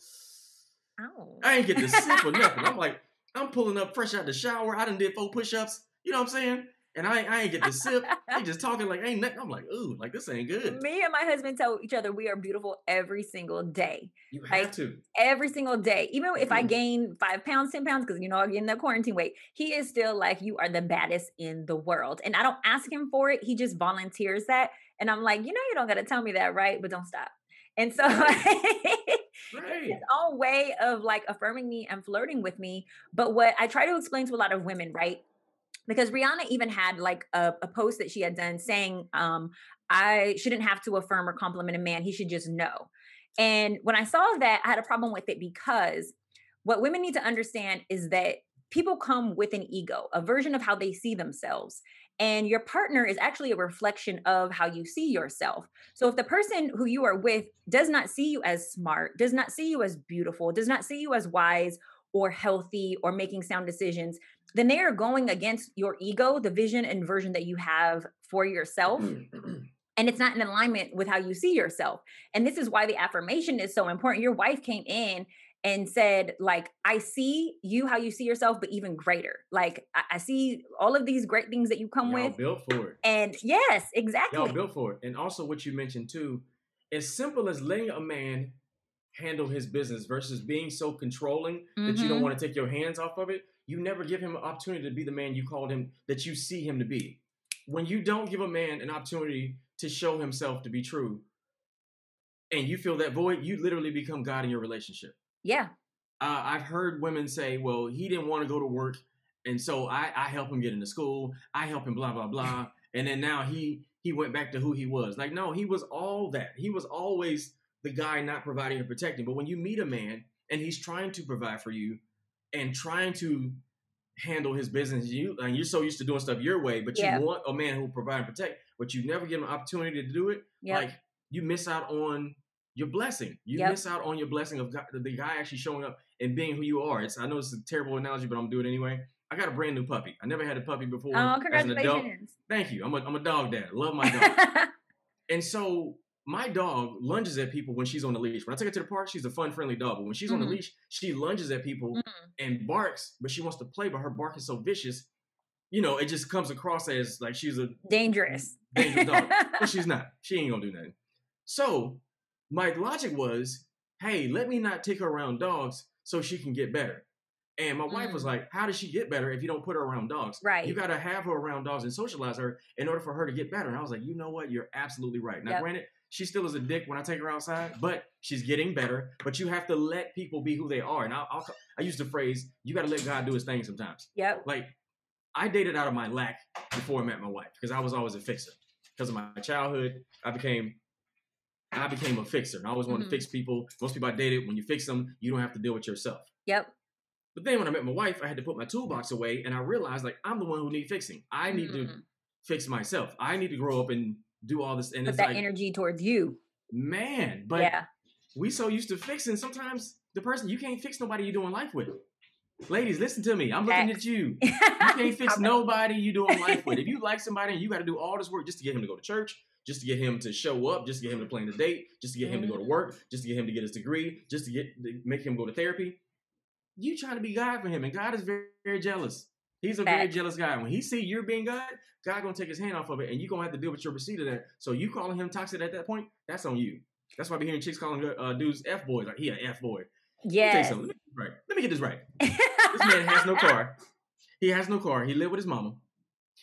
Ow. I ain't get to sip or nothing. I'm like, I'm pulling up fresh out the shower. I done did four push-ups. You know what I'm saying? And I, I ain't get to sip. they just talking like ain't nothing. I'm like, ooh, like this ain't good. Me and my husband tell each other we are beautiful every single day. You have like, to. Every single day. Even if I mm-hmm. gain five pounds, 10 pounds, because you know, I get in the quarantine weight, he is still like, you are the baddest in the world. And I don't ask him for it. He just volunteers that. And I'm like, you know, you don't gotta tell me that, right? But don't stop. And so right. his own way of like affirming me and flirting with me. But what I try to explain to a lot of women, right? Because Rihanna even had like a, a post that she had done saying, um, I shouldn't have to affirm or compliment a man. He should just know. And when I saw that, I had a problem with it because what women need to understand is that people come with an ego, a version of how they see themselves. And your partner is actually a reflection of how you see yourself. So if the person who you are with does not see you as smart, does not see you as beautiful, does not see you as wise or healthy or making sound decisions, then they are going against your ego, the vision and version that you have for yourself. Mm-hmm. and it's not in alignment with how you see yourself. And this is why the affirmation is so important. Your wife came in and said like i see you how you see yourself but even greater. Like i, I see all of these great things that you come Y'all with. built for it. And yes exactly. Y'all built for it. And also what you mentioned too as simple as letting a man handle his business versus being so controlling mm-hmm. that you don't mm-hmm. want to take your hands off of it you never give him an opportunity to be the man you called him that you see him to be. When you don't give a man an opportunity to show himself to be true and you feel that void you literally become god in your relationship yeah. Uh, I've heard women say, well, he didn't want to go to work. And so I, I help him get into school. I help him blah, blah, blah. and then now he, he went back to who he was. Like, no, he was all that. He was always the guy not providing and protecting. But when you meet a man and he's trying to provide for you and trying to handle his business, you and you're so used to doing stuff your way, but you want a man who will provide and protect, but you never give him an opportunity to do it. Yep. Like you miss out on your blessing. You yep. miss out on your blessing of God, the guy actually showing up and being who you are. It's I know it's a terrible analogy, but I'm gonna do it anyway. I got a brand new puppy. I never had a puppy before. Oh, congratulations! Thank you. I'm a I'm a dog dad. Love my dog. and so my dog lunges at people when she's on the leash. When I take her to the park, she's a fun, friendly dog. But when she's mm-hmm. on the mm-hmm. leash, she lunges at people mm-hmm. and barks, but she wants to play. But her bark is so vicious, you know, it just comes across as like she's a dangerous, dangerous dog. but she's not. She ain't gonna do nothing. So my logic was, hey, let me not take her around dogs so she can get better. And my mm. wife was mm. like, how does she get better if you don't put her around dogs? Right. You got to have her around dogs and socialize her in order for her to get better. And I was like, you know what? You're absolutely right. Now, yep. granted, she still is a dick when I take her outside, but she's getting better. But you have to let people be who they are. And I'll, I'll i use the phrase, you got to let God do his thing sometimes. Yep. Like, I dated out of my lack before I met my wife because I was always a fixer. Because of my childhood, I became I became a fixer. I always wanted mm-hmm. to fix people. Most people I dated, when you fix them, you don't have to deal with yourself. Yep. But then when I met my wife, I had to put my toolbox away and I realized like I'm the one who need fixing. I need mm-hmm. to fix myself. I need to grow up and do all this. And put it's that like, energy towards you. Man, but yeah. we so used to fixing. Sometimes the person you can't fix nobody you doing life with. Ladies, listen to me. I'm looking at you. You can't fix nobody you doing life with. If you like somebody and you got to do all this work just to get him to go to church, just to get him to show up, just to get him to plan the date, just to get him to go to mm-hmm. work, just to get him to get his degree, just to get to make him go to therapy. You trying to be God for him, and God is very, very jealous. He's a very jealous guy. When he see you're being God, God gonna take his hand off of it, and you gonna have to deal with your receipt of that. So you calling him toxic at that point, that's on you. That's why I be hearing chicks calling uh, dudes f boys, like he an f boy. Yeah. Let, right. Let me get this right. this man has no car. He has no car. He live with his mama.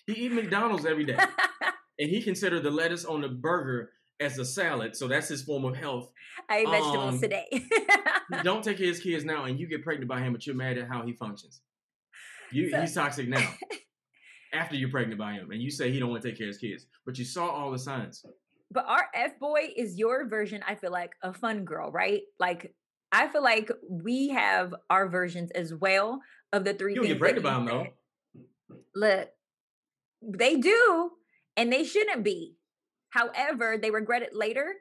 He eat McDonald's every day, and he considered the lettuce on the burger as a salad. So that's his form of health. I eat vegetables um, today. don't take his kids now, and you get pregnant by him, but you're mad at how he functions. You, so, he's toxic now. after you're pregnant by him, and you say he don't want to take care of his kids, but you saw all the signs. But our F boy is your version. I feel like a fun girl, right? Like I feel like we have our versions as well of the three. You get pregnant by him though. Look, they do, and they shouldn't be. However, they regret it later.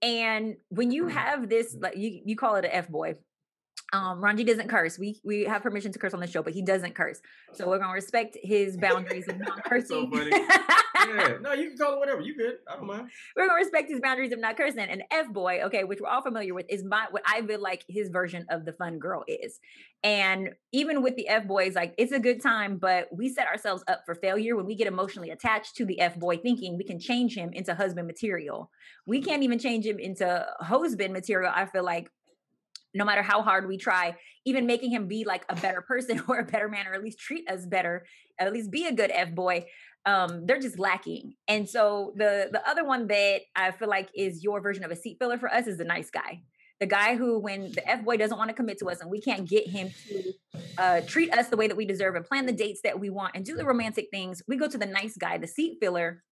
And when you mm. have this, like you, you call it an F boy, um, Ron G doesn't curse. We we have permission to curse on the show, but he doesn't curse. So we're gonna respect his boundaries of not cursing. so funny. no, you can call it whatever. You good? I don't mind. We're gonna respect his boundaries of not cursing. And F boy, okay, which we're all familiar with, is my what I feel like his version of the fun girl is. And even with the F boys, like it's a good time, but we set ourselves up for failure when we get emotionally attached to the F boy, thinking we can change him into husband material. We can't even change him into husband material. I feel like no matter how hard we try, even making him be like a better person or a better man, or at least treat us better, at least be a good F boy, um, they're just lacking. And so the the other one that I feel like is your version of a seat filler for us is the nice guy. The guy who, when the F boy doesn't want to commit to us and we can't get him to uh, treat us the way that we deserve and plan the dates that we want and do the romantic things, we go to the nice guy, the seat filler,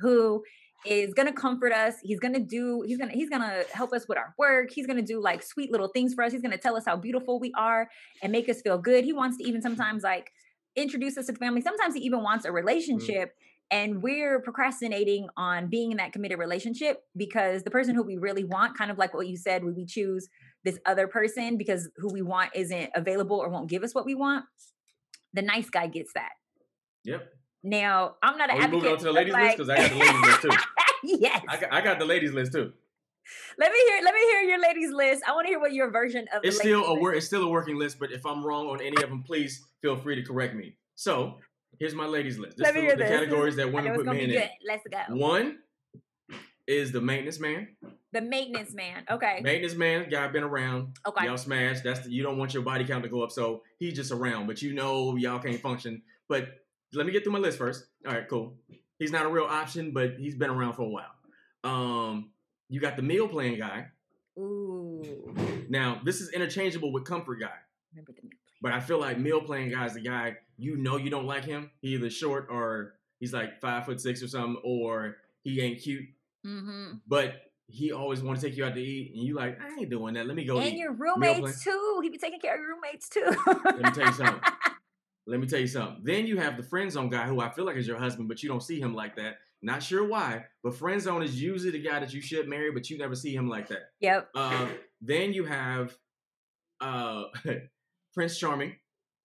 who is going to comfort us. He's going to do he's going to he's going to help us with our work. He's going to do like sweet little things for us. He's going to tell us how beautiful we are and make us feel good. He wants to even sometimes like introduce us to the family. Sometimes he even wants a mm. relationship mm. and we're procrastinating on being in that committed relationship because the person who we really want kind of like what you said when we choose this other person because who we want isn't available or won't give us what we want. The nice guy gets that. Yep. Now, I'm not an Are advocate. moving on to the ladies like... list because I got the ladies list too. yes, I got, I got the ladies list too. Let me hear. Let me hear your ladies list. I want to hear what your version of. It's still a work. It's still a working list, but if I'm wrong on any of them, please feel free to correct me. So here's my ladies list. This Let me the, hear the this. categories that women put men in. Let's go. One is the maintenance man. The maintenance man. Okay. Maintenance man, guy been around. Okay. Y'all smash. That's the, you don't want your body count to go up, so he's just around. But you know y'all can't function. But let me get through my list first. All right, cool. He's not a real option, but he's been around for a while. Um, you got the meal plan guy. Ooh. Now this is interchangeable with comfort guy. Remember the meal plan. But I feel like meal plan guy is the guy you know you don't like him. He either short or he's like five foot six or something, or he ain't cute. Mm-hmm. But he always want to take you out to eat, and you like, I ain't doing that. Let me go. And eat. your roommates too. He be taking care of your roommates too. Let me tell you something. Let me tell you something. Then you have the friend zone guy who I feel like is your husband, but you don't see him like that. Not sure why, but friend zone is usually the guy that you should marry, but you never see him like that. Yep. Uh, then you have uh, Prince Charming,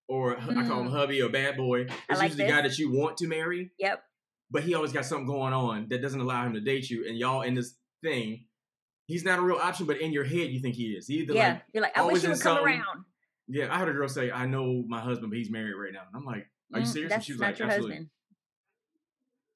or mm. I call him mm. hubby or bad boy. It's like usually the guy that you want to marry. Yep. But he always got something going on that doesn't allow him to date you, and y'all in this thing. He's not a real option, but in your head you think he is. He either yeah, like, you're like, I wish you would come around. Yeah, I heard a girl say, "I know my husband, but he's married right now." And I'm like, "Are you mm, serious?" That's and she was like, "Absolutely." Husband.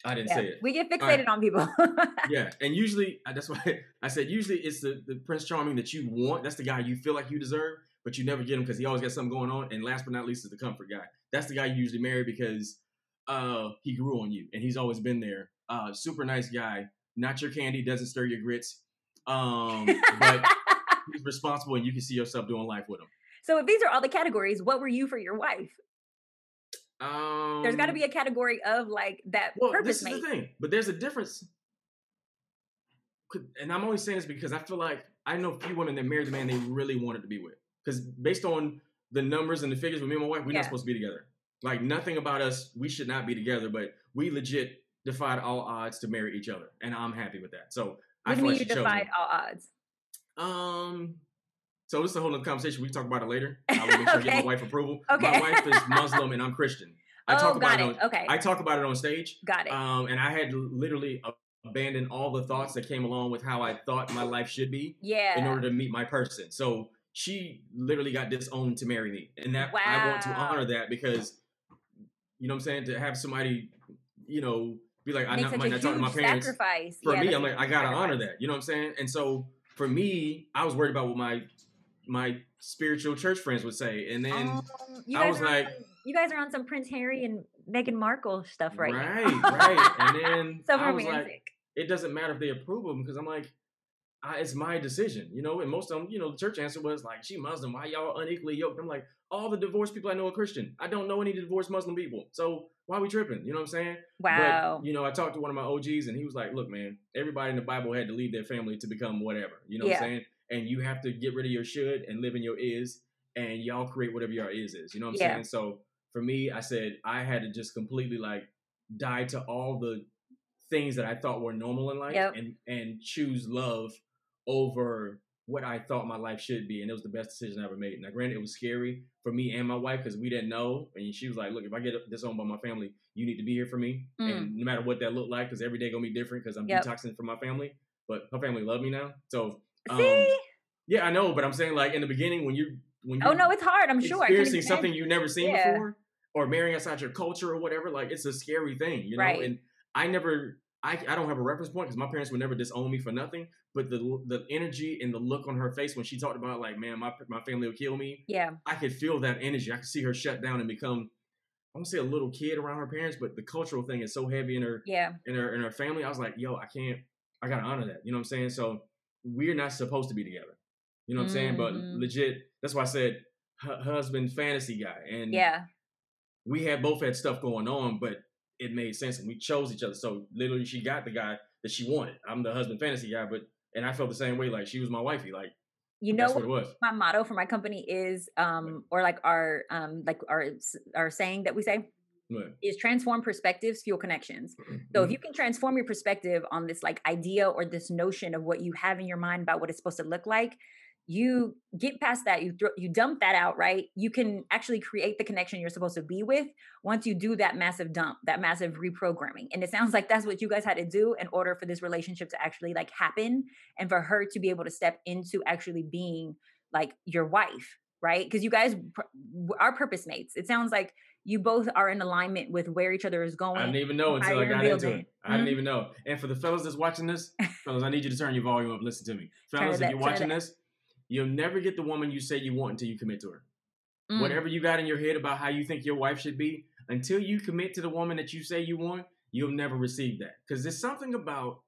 I didn't yeah, say it. We get fixated on people. yeah, and usually that's why I said usually it's the, the Prince Charming that you want. That's the guy you feel like you deserve, but you never get him because he always got something going on. And last but not least is the comfort guy. That's the guy you usually marry because uh, he grew on you and he's always been there. Uh, super nice guy, not your candy, doesn't stir your grits, um, but he's responsible and you can see yourself doing life with him. So if these are all the categories, what were you for your wife? Um, there's got to be a category of like that well, purpose. This is the thing, but there's a difference. And I'm only saying this because I feel like I know a few women that married the man they really wanted to be with. Because based on the numbers and the figures with me and my wife, we're yeah. not supposed to be together. Like nothing about us, we should not be together. But we legit defied all odds to marry each other, and I'm happy with that. So what I do you like defied all odds? Um. So this is a whole other conversation. We can talk about it later. I will make sure okay. get my wife approval. Okay. My wife is Muslim and I'm Christian. I oh, talk about it. On, okay. I talk about it on stage. Got it. Um, and I had literally abandoned all the thoughts that came along with how I thought my life should be. Yeah. In order to meet my person. So she literally got disowned to marry me, and that wow. I want to honor that because you know what I'm saying to have somebody, you know, be like I not, might not talk to my parents. Sacrifice. For yeah, me, I'm like I gotta sacrifice. honor that. You know what I'm saying? And so for me, I was worried about what my my spiritual church friends would say, and then um, I was like, on, "You guys are on some Prince Harry and Meghan Markle stuff right Right, right. And then so I was like, "It doesn't matter if they approve of them because I'm like." I, it's my decision, you know. And most of them, you know, the church answer was like, "She Muslim. Why y'all unequally yoked?" I'm like, all the divorced people I know are Christian. I don't know any divorced Muslim people. So why are we tripping? You know what I'm saying? Wow. But, you know, I talked to one of my OGs and he was like, look, man, everybody in the Bible had to leave their family to become whatever. You know yeah. what I'm saying? And you have to get rid of your should and live in your is and y'all create whatever your is is. You know what I'm yeah. saying? So for me, I said I had to just completely like die to all the things that I thought were normal in life yep. and and choose love over what I thought my life should be, and it was the best decision I ever made. Now, granted, it was scary for me and my wife because we didn't know, and she was like, "Look, if I get disowned by my family, you need to be here for me, mm. and no matter what that looked like, because every day gonna be different because I'm yep. detoxing from my family. But her family love me now, so um, see, yeah, I know, but I'm saying like in the beginning when you when you oh no, it's hard. I'm sure experiencing something you've never seen yeah. before, or marrying outside your culture or whatever, like it's a scary thing, you know. Right. And I never I, I don't have a reference point because my parents would never disown me for nothing. But the the energy and the look on her face when she talked about like, man, my my family will kill me. Yeah, I could feel that energy. I could see her shut down and become. I won't say a little kid around her parents, but the cultural thing is so heavy in her. Yeah. In her in her family, I was like, yo, I can't. I gotta honor that. You know what I'm saying? So we're not supposed to be together. You know what mm-hmm. I'm saying? But mm-hmm. legit, that's why I said husband fantasy guy, and yeah, we had both had stuff going on, but it made sense and we chose each other. So literally, she got the guy that she wanted. I'm the husband fantasy guy, but and I felt the same way. Like she was my wifey. Like you know what, what my motto for my company is, um, or like our um, like our our saying that we say. What? Is transform perspectives, fuel connections. Mm-hmm. So if mm-hmm. you can transform your perspective on this like idea or this notion of what you have in your mind about what it's supposed to look like, you get past that you throw, you dump that out right you can actually create the connection you're supposed to be with once you do that massive dump that massive reprogramming and it sounds like that's what you guys had to do in order for this relationship to actually like happen and for her to be able to step into actually being like your wife right because you guys are purpose mates it sounds like you both are in alignment with where each other is going. I didn't even know until I got into it. I mm-hmm. didn't even know. And for the fellas that's watching this, fellas, I need you to turn your volume up. Listen to me, fellas. If you're watching this, You'll never get the woman you say you want until you commit to her. Mm. Whatever you got in your head about how you think your wife should be, until you commit to the woman that you say you want, you'll never receive that. Because there's something about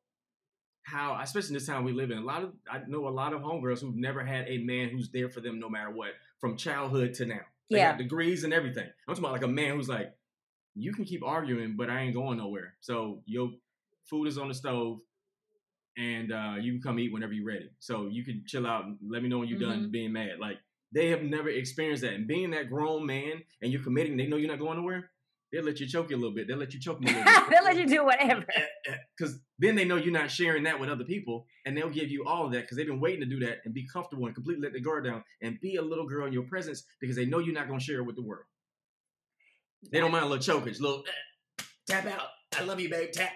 how, especially in this time we live in, a lot of I know a lot of homegirls who've never had a man who's there for them no matter what, from childhood to now. They yeah. got degrees and everything. I'm talking about like a man who's like, you can keep arguing, but I ain't going nowhere. So your food is on the stove and uh, you can come eat whenever you're ready. So you can chill out and let me know when you're mm-hmm. done being mad. Like they have never experienced that. And being that grown man and you're committing, they know you're not going nowhere. They'll let you choke you a little bit. They'll let you choke them a little bit. they'll let you do whatever. Because then they know you're not sharing that with other people, and they'll give you all of that because they've been waiting to do that and be comfortable and completely let the guard down and be a little girl in your presence because they know you're not going to share it with the world. They don't mind a little chokage, little eh, tap out. I love you, babe. Tap.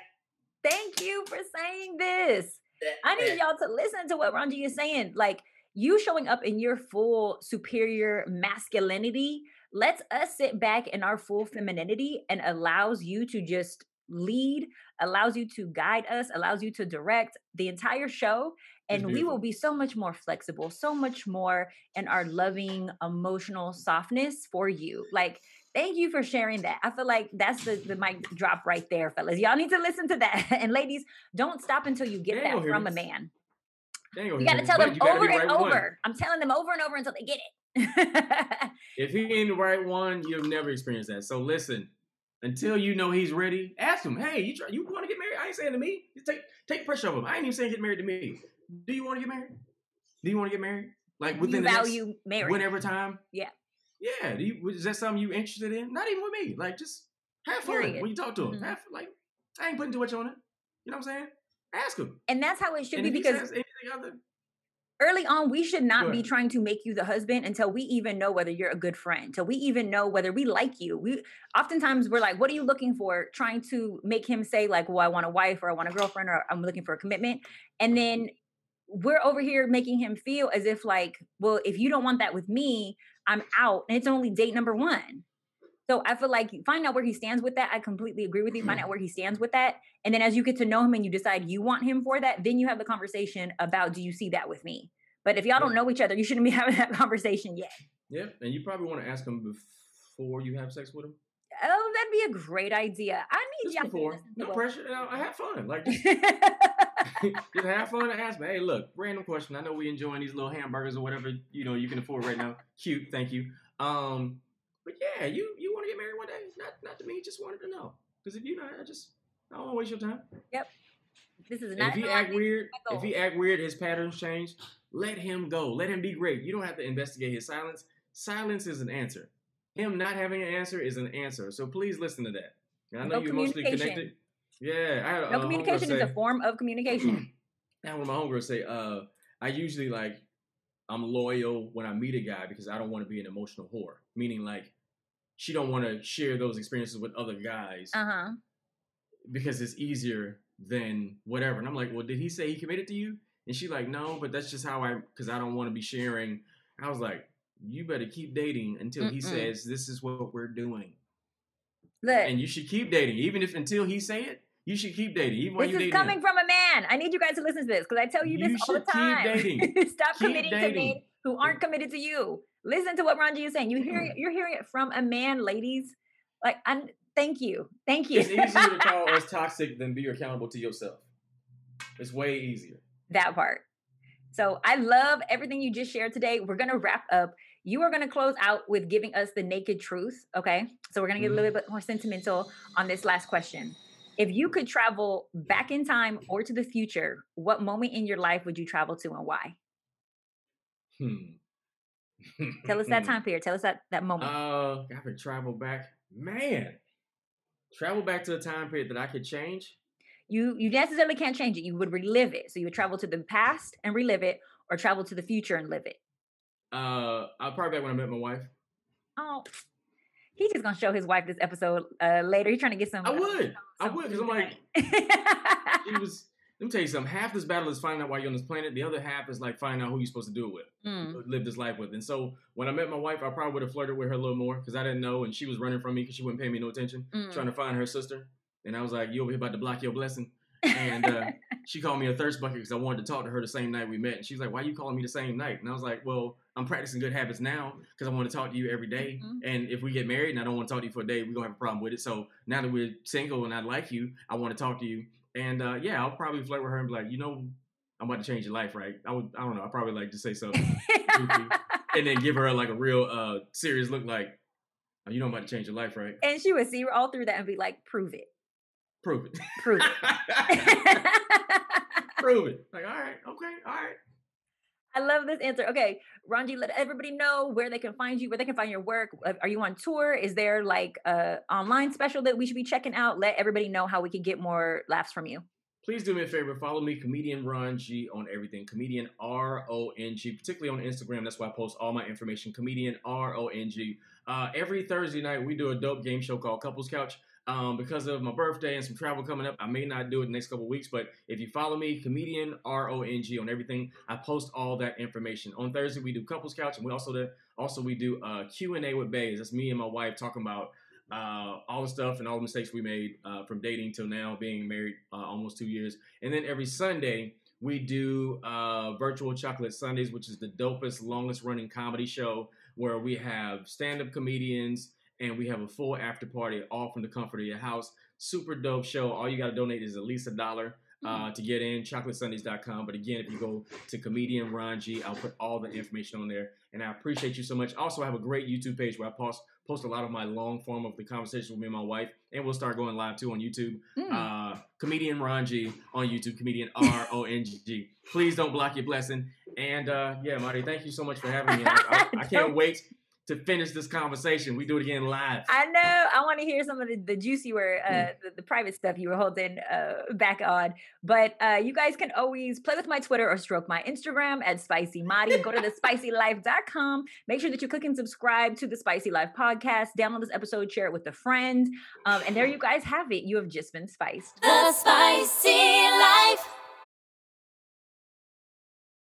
Thank you for saying this. I need y'all to listen to what Ron G is saying. Like you showing up in your full superior masculinity lets us sit back in our full femininity and allows you to just lead, allows you to guide us, allows you to direct the entire show. And we will be so much more flexible, so much more in our loving, emotional softness for you. Like Thank you for sharing that. I feel like that's the, the mic drop right there, fellas. Y'all need to listen to that. And ladies, don't stop until you get that from a man. You got to tell them over and over. One. I'm telling them over and over until they get it. if he ain't the right one, you'll never experience that. So listen, until you know he's ready, ask him. Hey, you try, you want to get married? I ain't saying to me. Just take take pressure off him. I ain't even saying get married to me. Do you want to get married? Do you want to get married? Like within you the value next, marriage. whenever time? Yeah. Yeah, you, is that something you interested in? Not even with me. Like, just have fun Period. when you talk to him. Mm-hmm. Have like, I ain't putting too much on it. You know what I'm saying? Ask him. And that's how it should and be because anything other, early on we should not be trying to make you the husband until we even know whether you're a good friend until we even know whether we like you. We oftentimes we're like what are you looking for? trying to make him say like well i want a wife or i want a girlfriend or i'm looking for a commitment and then we're over here making him feel as if like well if you don't want that with me i'm out and it's only date number one so I feel like find out where he stands with that. I completely agree with you. Find out where he stands with that. And then as you get to know him and you decide you want him for that, then you have the conversation about do you see that with me? But if y'all don't know each other, you shouldn't be having that conversation yet. Yeah. And you probably want to ask him before you have sex with him. Oh, that'd be a great idea. I need just y'all before. No pressure. I have fun. Like just, just have fun and ask me. Hey, look, random question. I know we enjoying these little hamburgers or whatever you know you can afford right now. Cute, thank you. Um, but yeah, you you to get married one day? Not not to me. Just wanted to know. Because if you not, I just I don't want to waste your time. Yep. This is not. if he act weird, if he act weird, his patterns change. Let him go. Let him be great. You don't have to investigate his silence. Silence is an answer. Him not having an answer is an answer. So please listen to that. And I know no you're mostly connected. Yeah, I had, no uh, communication is a form of communication. One of my homegirls say, uh, I usually like I'm loyal when I meet a guy because I don't want to be an emotional whore. Meaning like she don't want to share those experiences with other guys uh-huh. because it's easier than whatever. And I'm like, well, did he say he committed to you? And she like, no, but that's just how I, because I don't want to be sharing. I was like, you better keep dating until Mm-mm. he says this is what we're doing. Look, and you should keep dating, even if until he say it. You should keep dating, even this is coming him. from a man. I need you guys to listen to this because I tell you, you this all the time. Stop keep committing dating. to men who aren't committed to you. Listen to what Ron G is saying. You hear mm-hmm. you're hearing it from a man, ladies. Like, and thank you, thank you. It's easier to call us toxic than be accountable to yourself. It's way easier. That part. So I love everything you just shared today. We're gonna wrap up. You are gonna close out with giving us the naked truth. Okay. So we're gonna get mm-hmm. a little bit more sentimental on this last question. If you could travel back in time or to the future, what moment in your life would you travel to and why? Hmm. Tell us that time period. Tell us that that moment. Uh, I could travel back, man. Travel back to a time period that I could change. You you necessarily can't change it. You would relive it. So you would travel to the past and relive it, or travel to the future and live it. Uh, I'll probably back when I met my wife. Oh, he's just gonna show his wife this episode uh later. He's trying to get some. I would. I would because I'm like, he was let me tell you something. Half this battle is finding out why you're on this planet. The other half is like finding out who you're supposed to do it with, mm. live this life with. And so when I met my wife, I probably would have flirted with her a little more because I didn't know, and she was running from me because she wouldn't pay me no attention, mm. trying to find her sister. And I was like, "You over here about to block your blessing?" And uh, she called me a thirst bucket because I wanted to talk to her the same night we met. And she's like, "Why are you calling me the same night?" And I was like, "Well, I'm practicing good habits now because I want to talk to you every day. Mm-hmm. And if we get married and I don't want to talk to you for a day, we're gonna have a problem with it. So now that we're single and I like you, I want to talk to you. And uh, yeah, I'll probably flirt with her and be like, you know, I'm about to change your life, right? I would, I don't know, I'll probably like just say something, and then give her like a real uh, serious look, like, oh, you know, I'm about to change your life, right? And she would see all through that and be like, prove it, prove it, prove it, prove it. Like, all right, okay, all right. I love this answer. Okay, Ron G, let everybody know where they can find you, where they can find your work. Are you on tour? Is there like a online special that we should be checking out? Let everybody know how we can get more laughs from you. Please do me a favor. Follow me, comedian Ron G, on everything. Comedian R O N G, particularly on Instagram. That's why I post all my information. Comedian R O N G. Uh, every Thursday night, we do a dope game show called Couples Couch. Um, because of my birthday and some travel coming up, I may not do it the next couple weeks. But if you follow me, comedian R O N G on everything, I post all that information. On Thursday we do couples couch, and we also do also we do uh, Q and A with Bays. That's me and my wife talking about uh, all the stuff and all the mistakes we made uh, from dating till now, being married uh, almost two years. And then every Sunday we do uh, virtual chocolate Sundays, which is the dopest, longest running comedy show where we have stand up comedians and we have a full after party all from the comfort of your house. Super dope show. All you got to donate is at least a dollar. Uh, hmm. to get in, chocolatesundays.com. But again, if you go to comedian Ron G, I'll put all the information on there. And I appreciate you so much. Also, I have a great YouTube page where I post post a lot of my long form of the conversation with me and my wife, and we'll start going live too on YouTube. Mm. Uh, comedian Ron G on YouTube, comedian R O N G. Please don't block your blessing. And uh, yeah, Marty, thank you so much for having me. I, I, I can't wait to finish this conversation. We do it again live. I know. I want to hear some of the, the juicy word, uh, mm. the, the, private stuff you were holding uh, back on. But uh, you guys can always play with my Twitter or stroke my Instagram at Spicy Mari. Go to the spicylife.com. Make sure that you click and subscribe to the Spicy Life podcast. Download this episode, share it with a friend. Um, and there you guys have it. You have just been spiced. The Spicy Life.